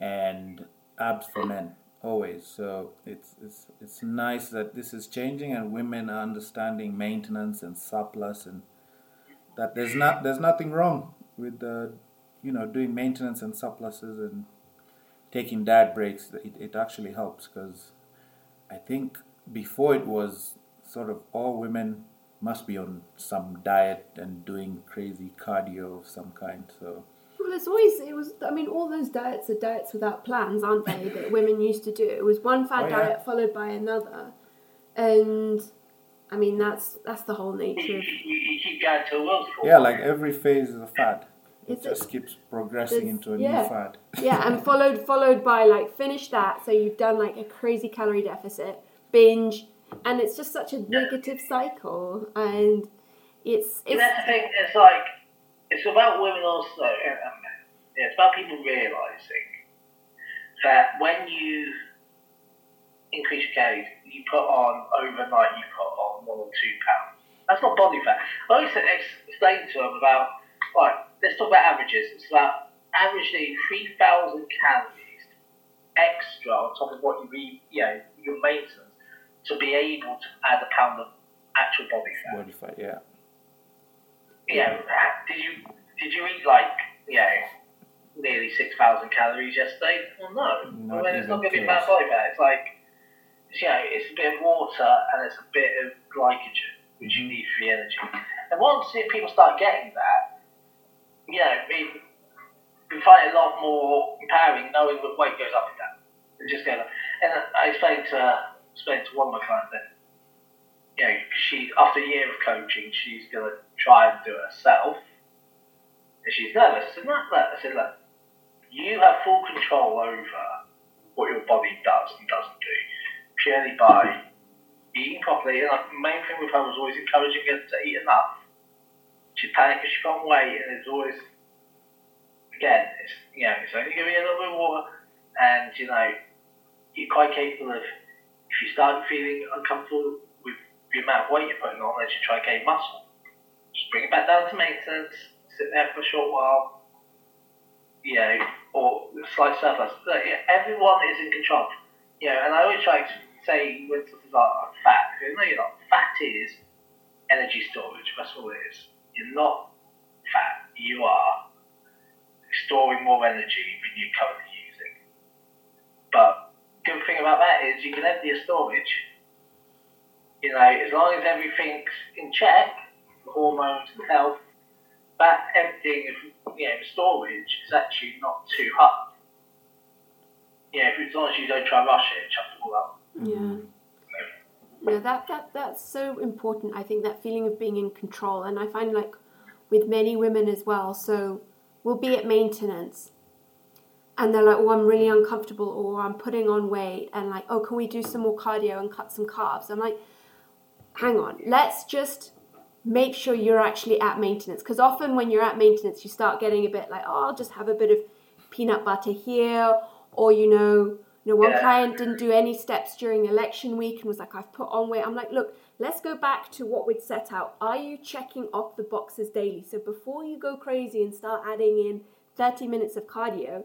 and abs for men. always. So it's it's it's nice that this is changing and women are understanding maintenance and surplus and that there's not there's nothing wrong with the you know doing maintenance and surpluses and taking diet breaks. It it actually helps because I think before it was sort of all women must be on some diet and doing crazy cardio of some kind. So Well, it's always it was. I mean, all those diets are diets without plans, aren't they? that women used to do. It was one fad Oh, yeah. diet followed by another, and I mean that's that's the whole nature of. you keep going to a world for yeah, like every phase is a fad. It It's- just keeps progressing into a yeah. new fad. yeah, and followed followed by like finish that. So you've done like a crazy calorie deficit, binge, and it's just such a negative cycle. And it's And it's that's the thing. It's like it's about women also. Um, it's about people realizing that when you increase your calories, you put on overnight. You put on one or two pounds. That's not body fat. I always ex- explain to them about right. Let's talk about averages. It's about averaging three thousand calories extra on top of what you eat. You know your maintenance to be able to add a pound of actual body fat. Body fat, yeah. Yeah, did you did you eat like you know nearly six thousand calories yesterday? Well, no. Not I mean, it's not going to be bad body fat. It's like it's, you know, it's a bit of water and it's a bit of glycogen which you Mhm. need for the energy. And once people start getting that, you know, we, we find it a lot more empowering knowing that weight goes up and down. It just goes up. And I explained to explained to one of my clients that you know, she after a year of coaching, she's gonna try and do it herself. And she's nervous. I said, I said, look, you have full control over what your body does and doesn't do, purely by eating properly. And the main thing with her was always encouraging her to eat enough. She's panicked she can't wait, and it's always, again, it's you know, it's only gonna be a little bit of water, and you know, you're quite capable of if you start feeling uncomfortable with the amount of weight you're putting on, then you try to gain muscle. Just bring it back down to maintenance, sit there for a short while, you know, or slight surplus. Look, yeah, everyone is in control. You know, and I always try to say when something's like fat, because no, you're not. Fat is energy storage. That's all it is. You're not fat. You are storing more energy than you're currently using. But good thing about that is you can empty your storage. You know, as long as everything's in check, the hormones and health, that emptying of you know storage is actually not too hard. You know, as long as you don't try and rush it, chuck it all out. Yeah. No, that, that that's so important. I think that feeling of being in control, and I find like with many women as well. So we'll be at maintenance, and they're like, "Oh, I'm really uncomfortable," or "I'm putting on weight," and like, "Oh, can we do some more cardio and cut some carbs?" I'm like, "Hang on, let's just make sure you're actually at maintenance." Because often when you're at maintenance, you start getting a bit like, "Oh, I'll just have a bit of peanut butter here," or you know. You know, one Yeah. client didn't do any steps during election week and was like, I've put on weight. I'm like, look, let's go back to what we'd set out. Are you checking off the boxes daily? So before you go crazy and start adding in 30 minutes of cardio,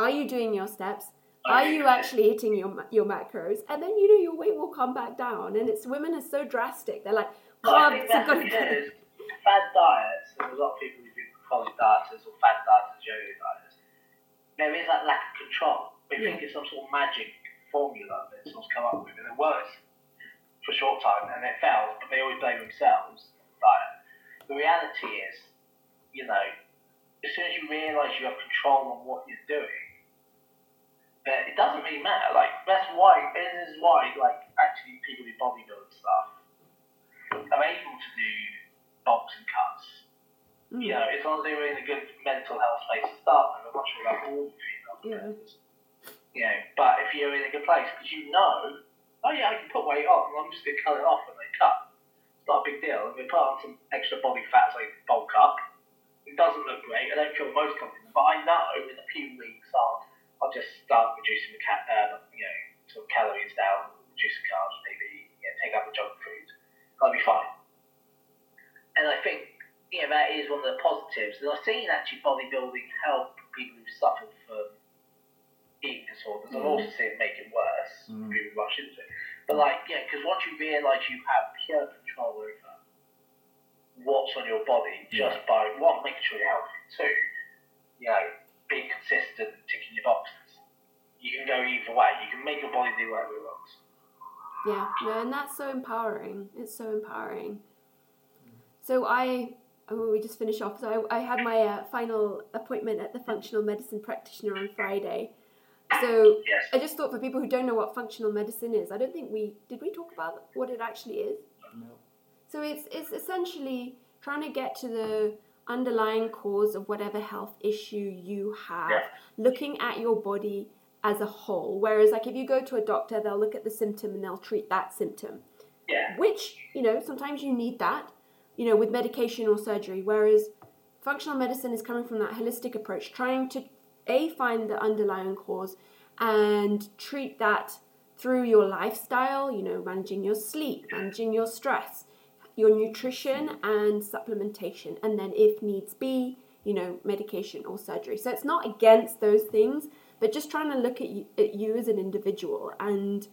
are you doing your steps? Are you actually hitting your your macros? And then you know your weight will come back down. And it's women are so drastic. They're like, Well, I think oh, carbs have that's got to because go. fad diets, There's a lot of people who do poly dieters or fad dieters, yo-yo dieters, there is that lack of control. They think it's some sort of magic formula that someone's come up with, and it works for a short time, and it fails, but they always blame themselves. Diet. The reality is, you know, as soon as you realise you have control on what you're doing, that it doesn't really matter. Like that's why this is why like actually people who bodybuild stuff are able to do bulks and cuts. Mm. You know, as long as they were in a good mental health space to start with. I'm not sure about all female Yeah. You know, but if you're in a good place, because you know, oh yeah, I can put weight on, I'm just going to cut it off when they cut. It's not a big deal. I'm to put on some extra body fat so I can bulk up. It doesn't look great. I don't feel most confident, but I know in a few weeks I'll, I'll just start reducing the ca- uh, you know, sort of calories down, reduce the carbs, maybe you know, take out the junk food. I'll be fine. And I think you know, that is one of the positives. And I've seen actually bodybuilding help people who suffer from eating disorders. I've Mm. also seen it make it worse. Mm. really much into it. But like, yeah, because once you realise you have pure control over what's on your body, just Yeah. by one, making sure you're healthy, two, you know, being consistent, ticking your boxes. You can go either way. You can make your body do whatever it wants. Yeah, no, and that's so empowering. It's so empowering. So I, oh, we just finish off. So I, I had my uh, final appointment at the functional medicine practitioner on Friday. So Yes. I just thought for people who don't know what functional medicine is, I don't think we did we talk about what it actually is. No. So it's it's essentially trying to get to the underlying cause of whatever health issue you have, Yeah. looking at your body as a whole. Whereas like if you go to a doctor, they'll look at the symptom and they'll treat that symptom. Yeah. Which, you know, sometimes you need that, you know, with medication or surgery. Whereas functional medicine is coming from that holistic approach, trying to A find the underlying cause and treat that through your lifestyle, you know, managing your sleep, managing your stress, your nutrition and supplementation, and then if needs be, you know, medication or surgery. So it's not against those things, but just trying to look at you, at you as an individual. And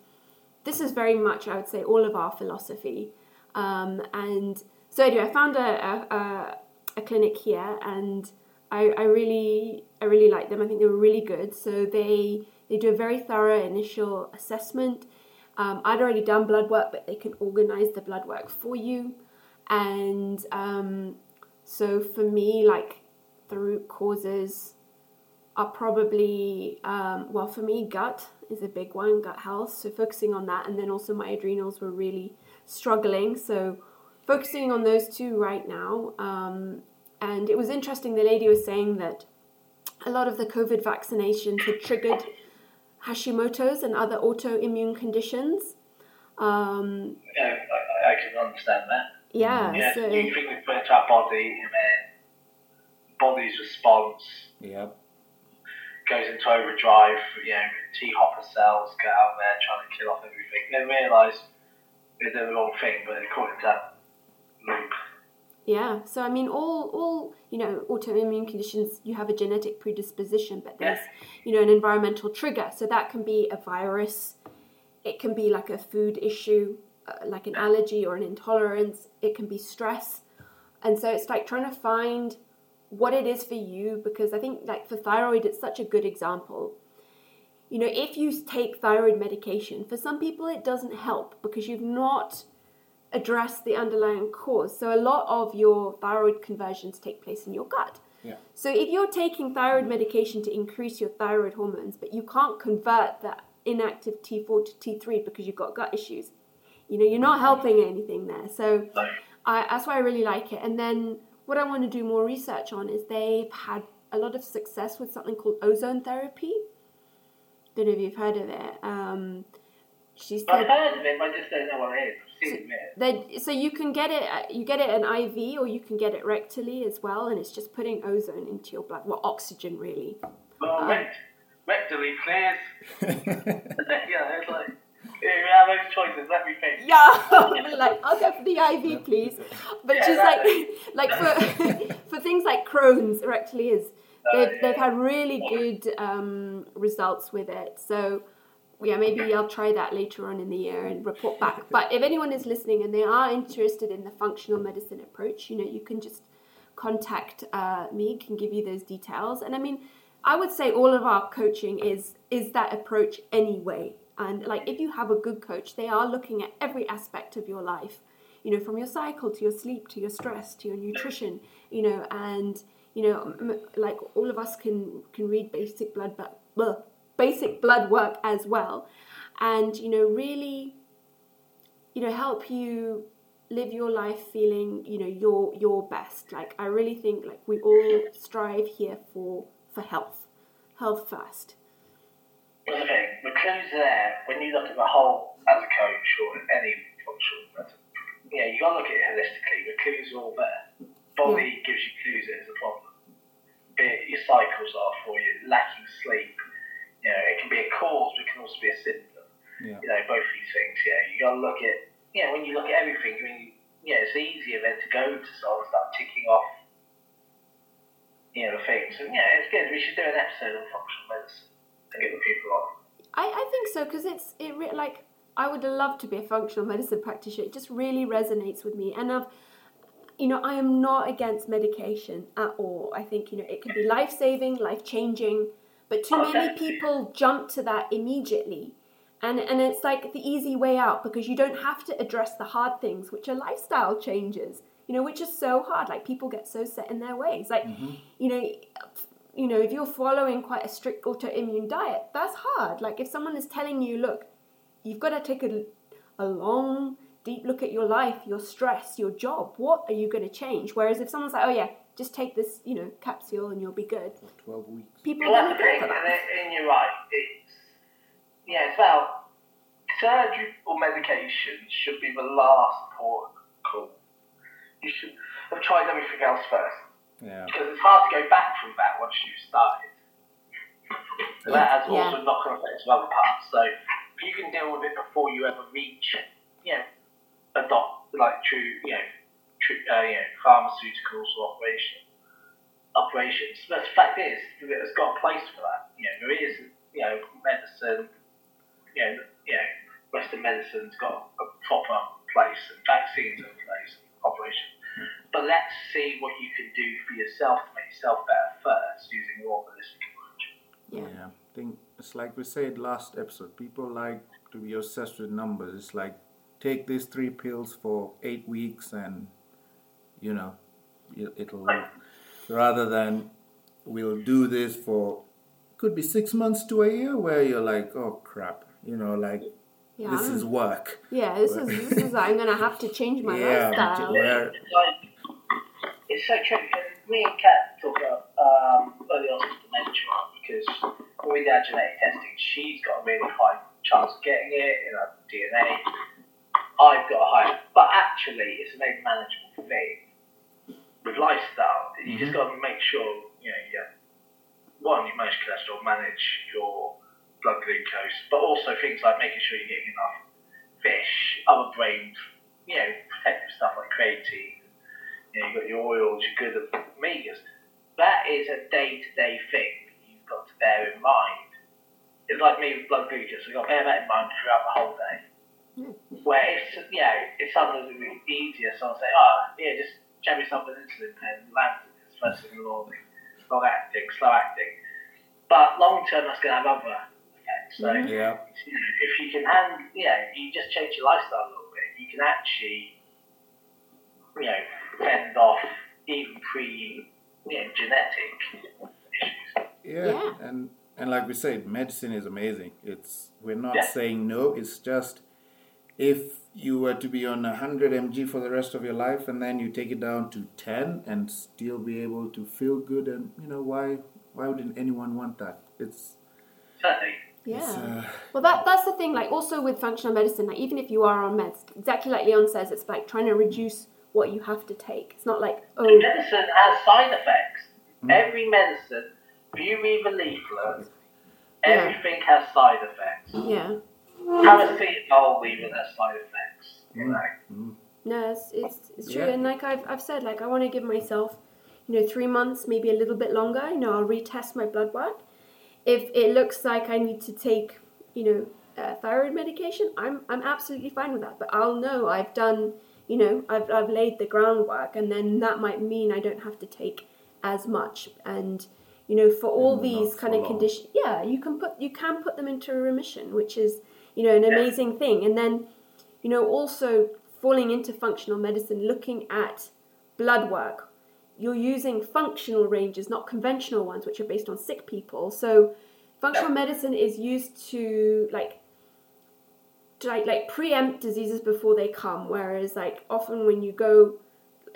this is very much, I would say, all of our philosophy. Um, and so anyway, I found a, a, a, clinic here, and I, I really I really like them. I think they were really good. So they they do a very thorough initial assessment. Um, I'd already done blood work, but they can organize the blood work for you. And um, so for me, like the root causes are probably um, well for me gut is a big one gut health so focusing on that and then also my adrenals were really struggling so focusing on those two right now um, and it was interesting the lady was saying that a lot of the covid vaccinations had triggered hashimoto's and other autoimmune conditions um, Yeah, I, I- I can understand that. yeah, Yeah, so you think we put it to our body, and then body's response yeah. goes into overdrive. You know, T helper cells get out there trying to kill off everything. Then realise they're doing the wrong thing, but according to that loop. Yeah, so I mean, all all you know, autoimmune conditions, you have a genetic predisposition, but there's you know an environmental trigger. So that can be a virus, it can be like a food issue, uh, like an allergy or an intolerance. It can be stress, and so it's like trying to find what it is for you because I think like for thyroid, it's such a good example. You know, if you take thyroid medication, for some people it doesn't help because you've not address the underlying cause. So a lot of your thyroid conversions take place in your gut. Yeah. So if you're taking thyroid medication to increase your thyroid hormones, but you can't convert that inactive T4 to T3 because you've got gut issues, you know, you're not helping anything there. So I, that's why I really like it. And then what I want to do more research on is they've had a lot of success with something called ozone therapy. Don't know if you've heard of it. Um, she I've heard of it, but I just don't know what it is. I've seen it. they, so you can get it uh, you get it an IV or you can get it rectally as well and it's just putting ozone into your blood well oxygen really Well, Um, rect- rectally please. yeah, it's like, yeah, you have those choices, let me think. yeah like I'll go for the IV please but Yeah, she's that- like like for for things like Crohn's rectally is Uh, they've, they've had really good um, results with it so yeah maybe I'll try that later on in the year and report back. But if anyone is listening and they are interested in the functional medicine approach you know you can just contact uh, me can give you those details. And i mean i would say all of our coaching is is that approach anyway. And like if you have a good coach they are looking at every aspect of your life you know from your cycle to your sleep to your stress to your nutrition you know and you know like all of us can can read basic blood but well, basic blood work as well and you know really you know help you live your life feeling you know your your best like i really think like we all strive here for for health health first But the thing, the clues are there when you look at the whole as a coach or any functional medicine. Yeah, you got to look at it holistically. The clues are all there. Body gives you clues that it's a problem. Be it your cycles are for you, lacking sleep. You know, it can be a cause, but it can also be a symptom. Yeah. You know, both these things. Yeah, you got to look at. Yeah, when you look at everything, I mean, yeah, it's easier then to go to sort of start ticking off. You know, the things. And yeah, it's good. We should do an episode on functional medicine and get the people on. I, I think so because it's it re- like I would love to be a functional medicine practitioner. It just really resonates with me, and I've you know I am not against medication at all. I think you know it can be life saving, life changing, but too many people jump to that immediately. And, and it's like the easy way out because you don't have to address the hard things, which are lifestyle changes, you know, which is so hard. Like people get so set in their ways. Like, mm-hmm. you know, you know, if you're following quite a strict autoimmune diet, that's hard. Like if someone is telling you, look, you've got to take a, a long, deep look at your life, your stress, your job. What are you going to change? Whereas if someone's like, oh yeah, just take this, you know, capsule and you'll be good. Twelve weeks. People Well, are that's going the to go thing, and, that. it, and you're right. It's yeah, it's about surgery or medication should be the last port of call. You should have tried everything else first Yeah. because it's hard to go back from that once you've started. So that has Yeah. also knock-on effects of other parts. So if you can deal with it before you ever reach, you know, a doc like true, you know, true, uh, you know, pharmaceuticals or operation operations. But the fact is, that it's got a place for that. You know, there is, you know, medicine. You know, you know, Western medicine's got a proper place, and vaccines have a place, operation. But let's see what you can do for yourself to make yourself better first, using your holistic approach. Yeah. Yeah, I think it's like we said last episode. People like to be obsessed with numbers. It's like take these three pills for eight weeks, and you know, it- it'll. Rather than we'll do this for could be six months to a year, where you're like, oh crap, you know, like Yeah, this I'm- is work. Yeah, this is this is I'm gonna have to change my Yeah, lifestyle. where It's so tricky because me and Kat talk about um, early onset dementia because when we did our genetic testing, she's got a really high chance of getting it in her DNA. I've got a high, but actually, it's a very manageable thing with lifestyle. You just mm-hmm. got to make sure you know, you one, you manage cholesterol, manage your blood glucose, but also things like making sure you're getting enough fish, other brain, you know, protective stuff like creatine. You know, you've got your oils, your good at omegas. That is a day-to-day thing you've got to bear in mind. It's like me with blood glucose. I've got to bear that in mind throughout the whole day. Hmm. Where it's, you know, if something's really easier, someone say, "Oh, yeah, just jab yourself with insulin pen, Lantus, it's first thing in the morning, long acting, slow acting." But long term, that's going to have other effects. So mm-hmm. yeah, if you can hand, you know, you just change your lifestyle a little bit, you can actually, you know, fend off even pre, you know, genetic issues. yeah, Yeah. and and like we said, medicine is amazing. It's we're not Yeah. saying no. It's just if you were to be on 100 mg for the rest of your life and then you take it down to 10 and still be able to feel good and you know why why wouldn't anyone want that it's, Certainly. Yeah. it's uh, Well, that that's the thing. Like, also with functional medicine, like even if you are on meds, exactly like Leon says, it's like trying to reduce what you have to take. It's not like oh, Medicine has side effects. Every medicine, if you read the leaflet, everything has side effects. yeah, Paracetamol even has side effects. Know. no, it's it's, it's true. Yeah. And like I've I've said, like I want to give myself, you know, three months, maybe a little bit longer. You know, I'll retest my blood work. If it looks like I need to take, you know, uh, thyroid medication, I'm I'm absolutely fine with that. But I'll know I've done, you know, I've I've laid the groundwork, and then that might mean I don't have to take as much. And you know, for all And these kind of conditions, yeah, you can put you can put them into remission, which is you know an amazing thing. And then, you know, also falling into functional medicine, looking at blood work. You're using functional ranges, not conventional ones, which are based on sick people. So, functional medicine is used to like to like like preempt diseases before they come. Whereas, like often when you go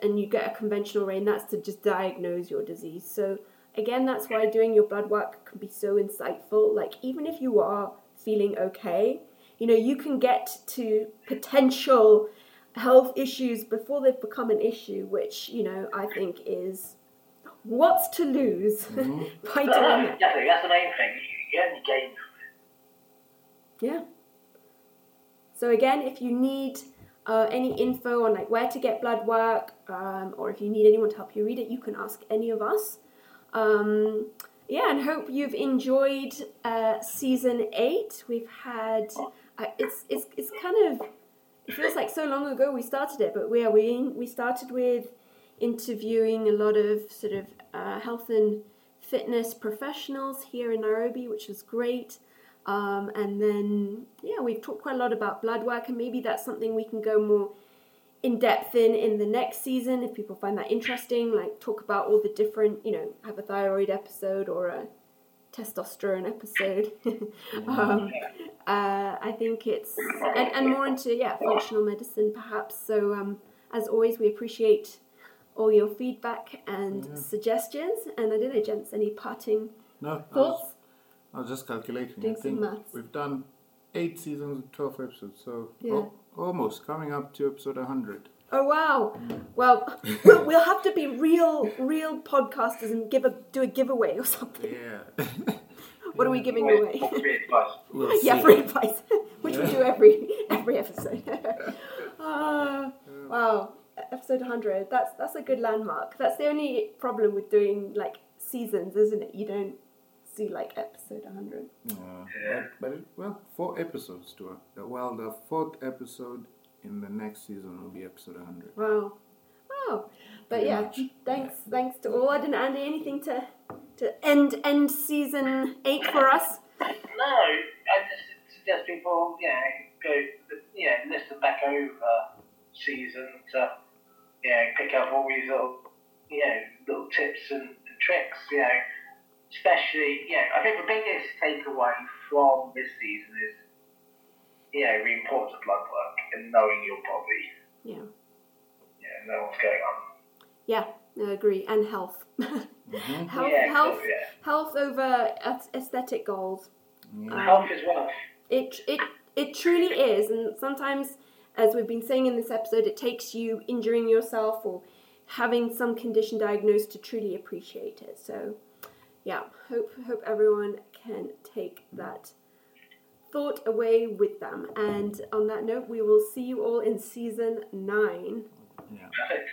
and you get a conventional rain, that's to just diagnose your disease. So again, that's why doing your blood work can be so insightful. Like even if you are feeling okay, you know, you can get to potential health issues before they've become an issue, which, you know, I think is what's to lose by doing But no, that. definitely, that's the main thing. You, you only gain from it. Yeah. So again, if you need uh, any info on like where to get blood work, um, or if you need anyone to help you read it, you can ask any of us. Um, yeah, and hope you've enjoyed uh, season eight. We've had it's it's it's kind of it feels like so long ago we started it, but we are we we started with interviewing a lot of sort of uh, health and fitness professionals here in Nairobi, which was great. Um, and then yeah, we've talked quite a lot about blood work, and maybe that's something we can go more in depth in in the next season if people find that interesting. Like talk about all the different, you know, have a thyroid episode or a testosterone episode. um, uh, I think it's and, and more into yeah functional medicine perhaps. So um, as always, we appreciate all your feedback and Yeah. suggestions. And I don't know, gents, any parting No, I was, thoughts? I was just calculating. Doing I think maths. we've done eight seasons and 12 episodes, so Yeah. al- almost coming up to episode 100. Oh wow! Well, we'll, we'll have to be real, real podcasters and give a do a giveaway or something. Yeah. What are we giving away? Free advice. we'll yeah, free advice, which we do every every episode. Ah, wow, episode hundred. That's that's a good landmark. That's the only problem with doing like seasons, isn't it? You don't see like episode hundred. Uh, but, but it, well, four episodes to it. Well, the fourth episode in the next season will be episode 100. Wow, wow. But Pretty yeah, much. thanks thanks to all. I didn't Andy anything to to end end season eight for us. No, I just suggest people, you know, go, you know, listen back over season to, you know, pick up all these little, you know, little tips and, and tricks, you know, especially, you know, I think the biggest takeaway from this season is, know, the importance of blood work and knowing your body, Yeah, Yeah, know, what's going on. yeah, I agree. And health, Mhm. health, yeah, health, yeah. health over aesthetic goals. Yeah. Um, Health is wealth. It it it truly is, and sometimes, as we've been saying in this episode, it takes you injuring yourself or having some condition diagnosed to truly appreciate it. So, yeah, hope hope everyone can take that thought away with them. And on that note, we will see you all in season nine. Yeah. Perfect.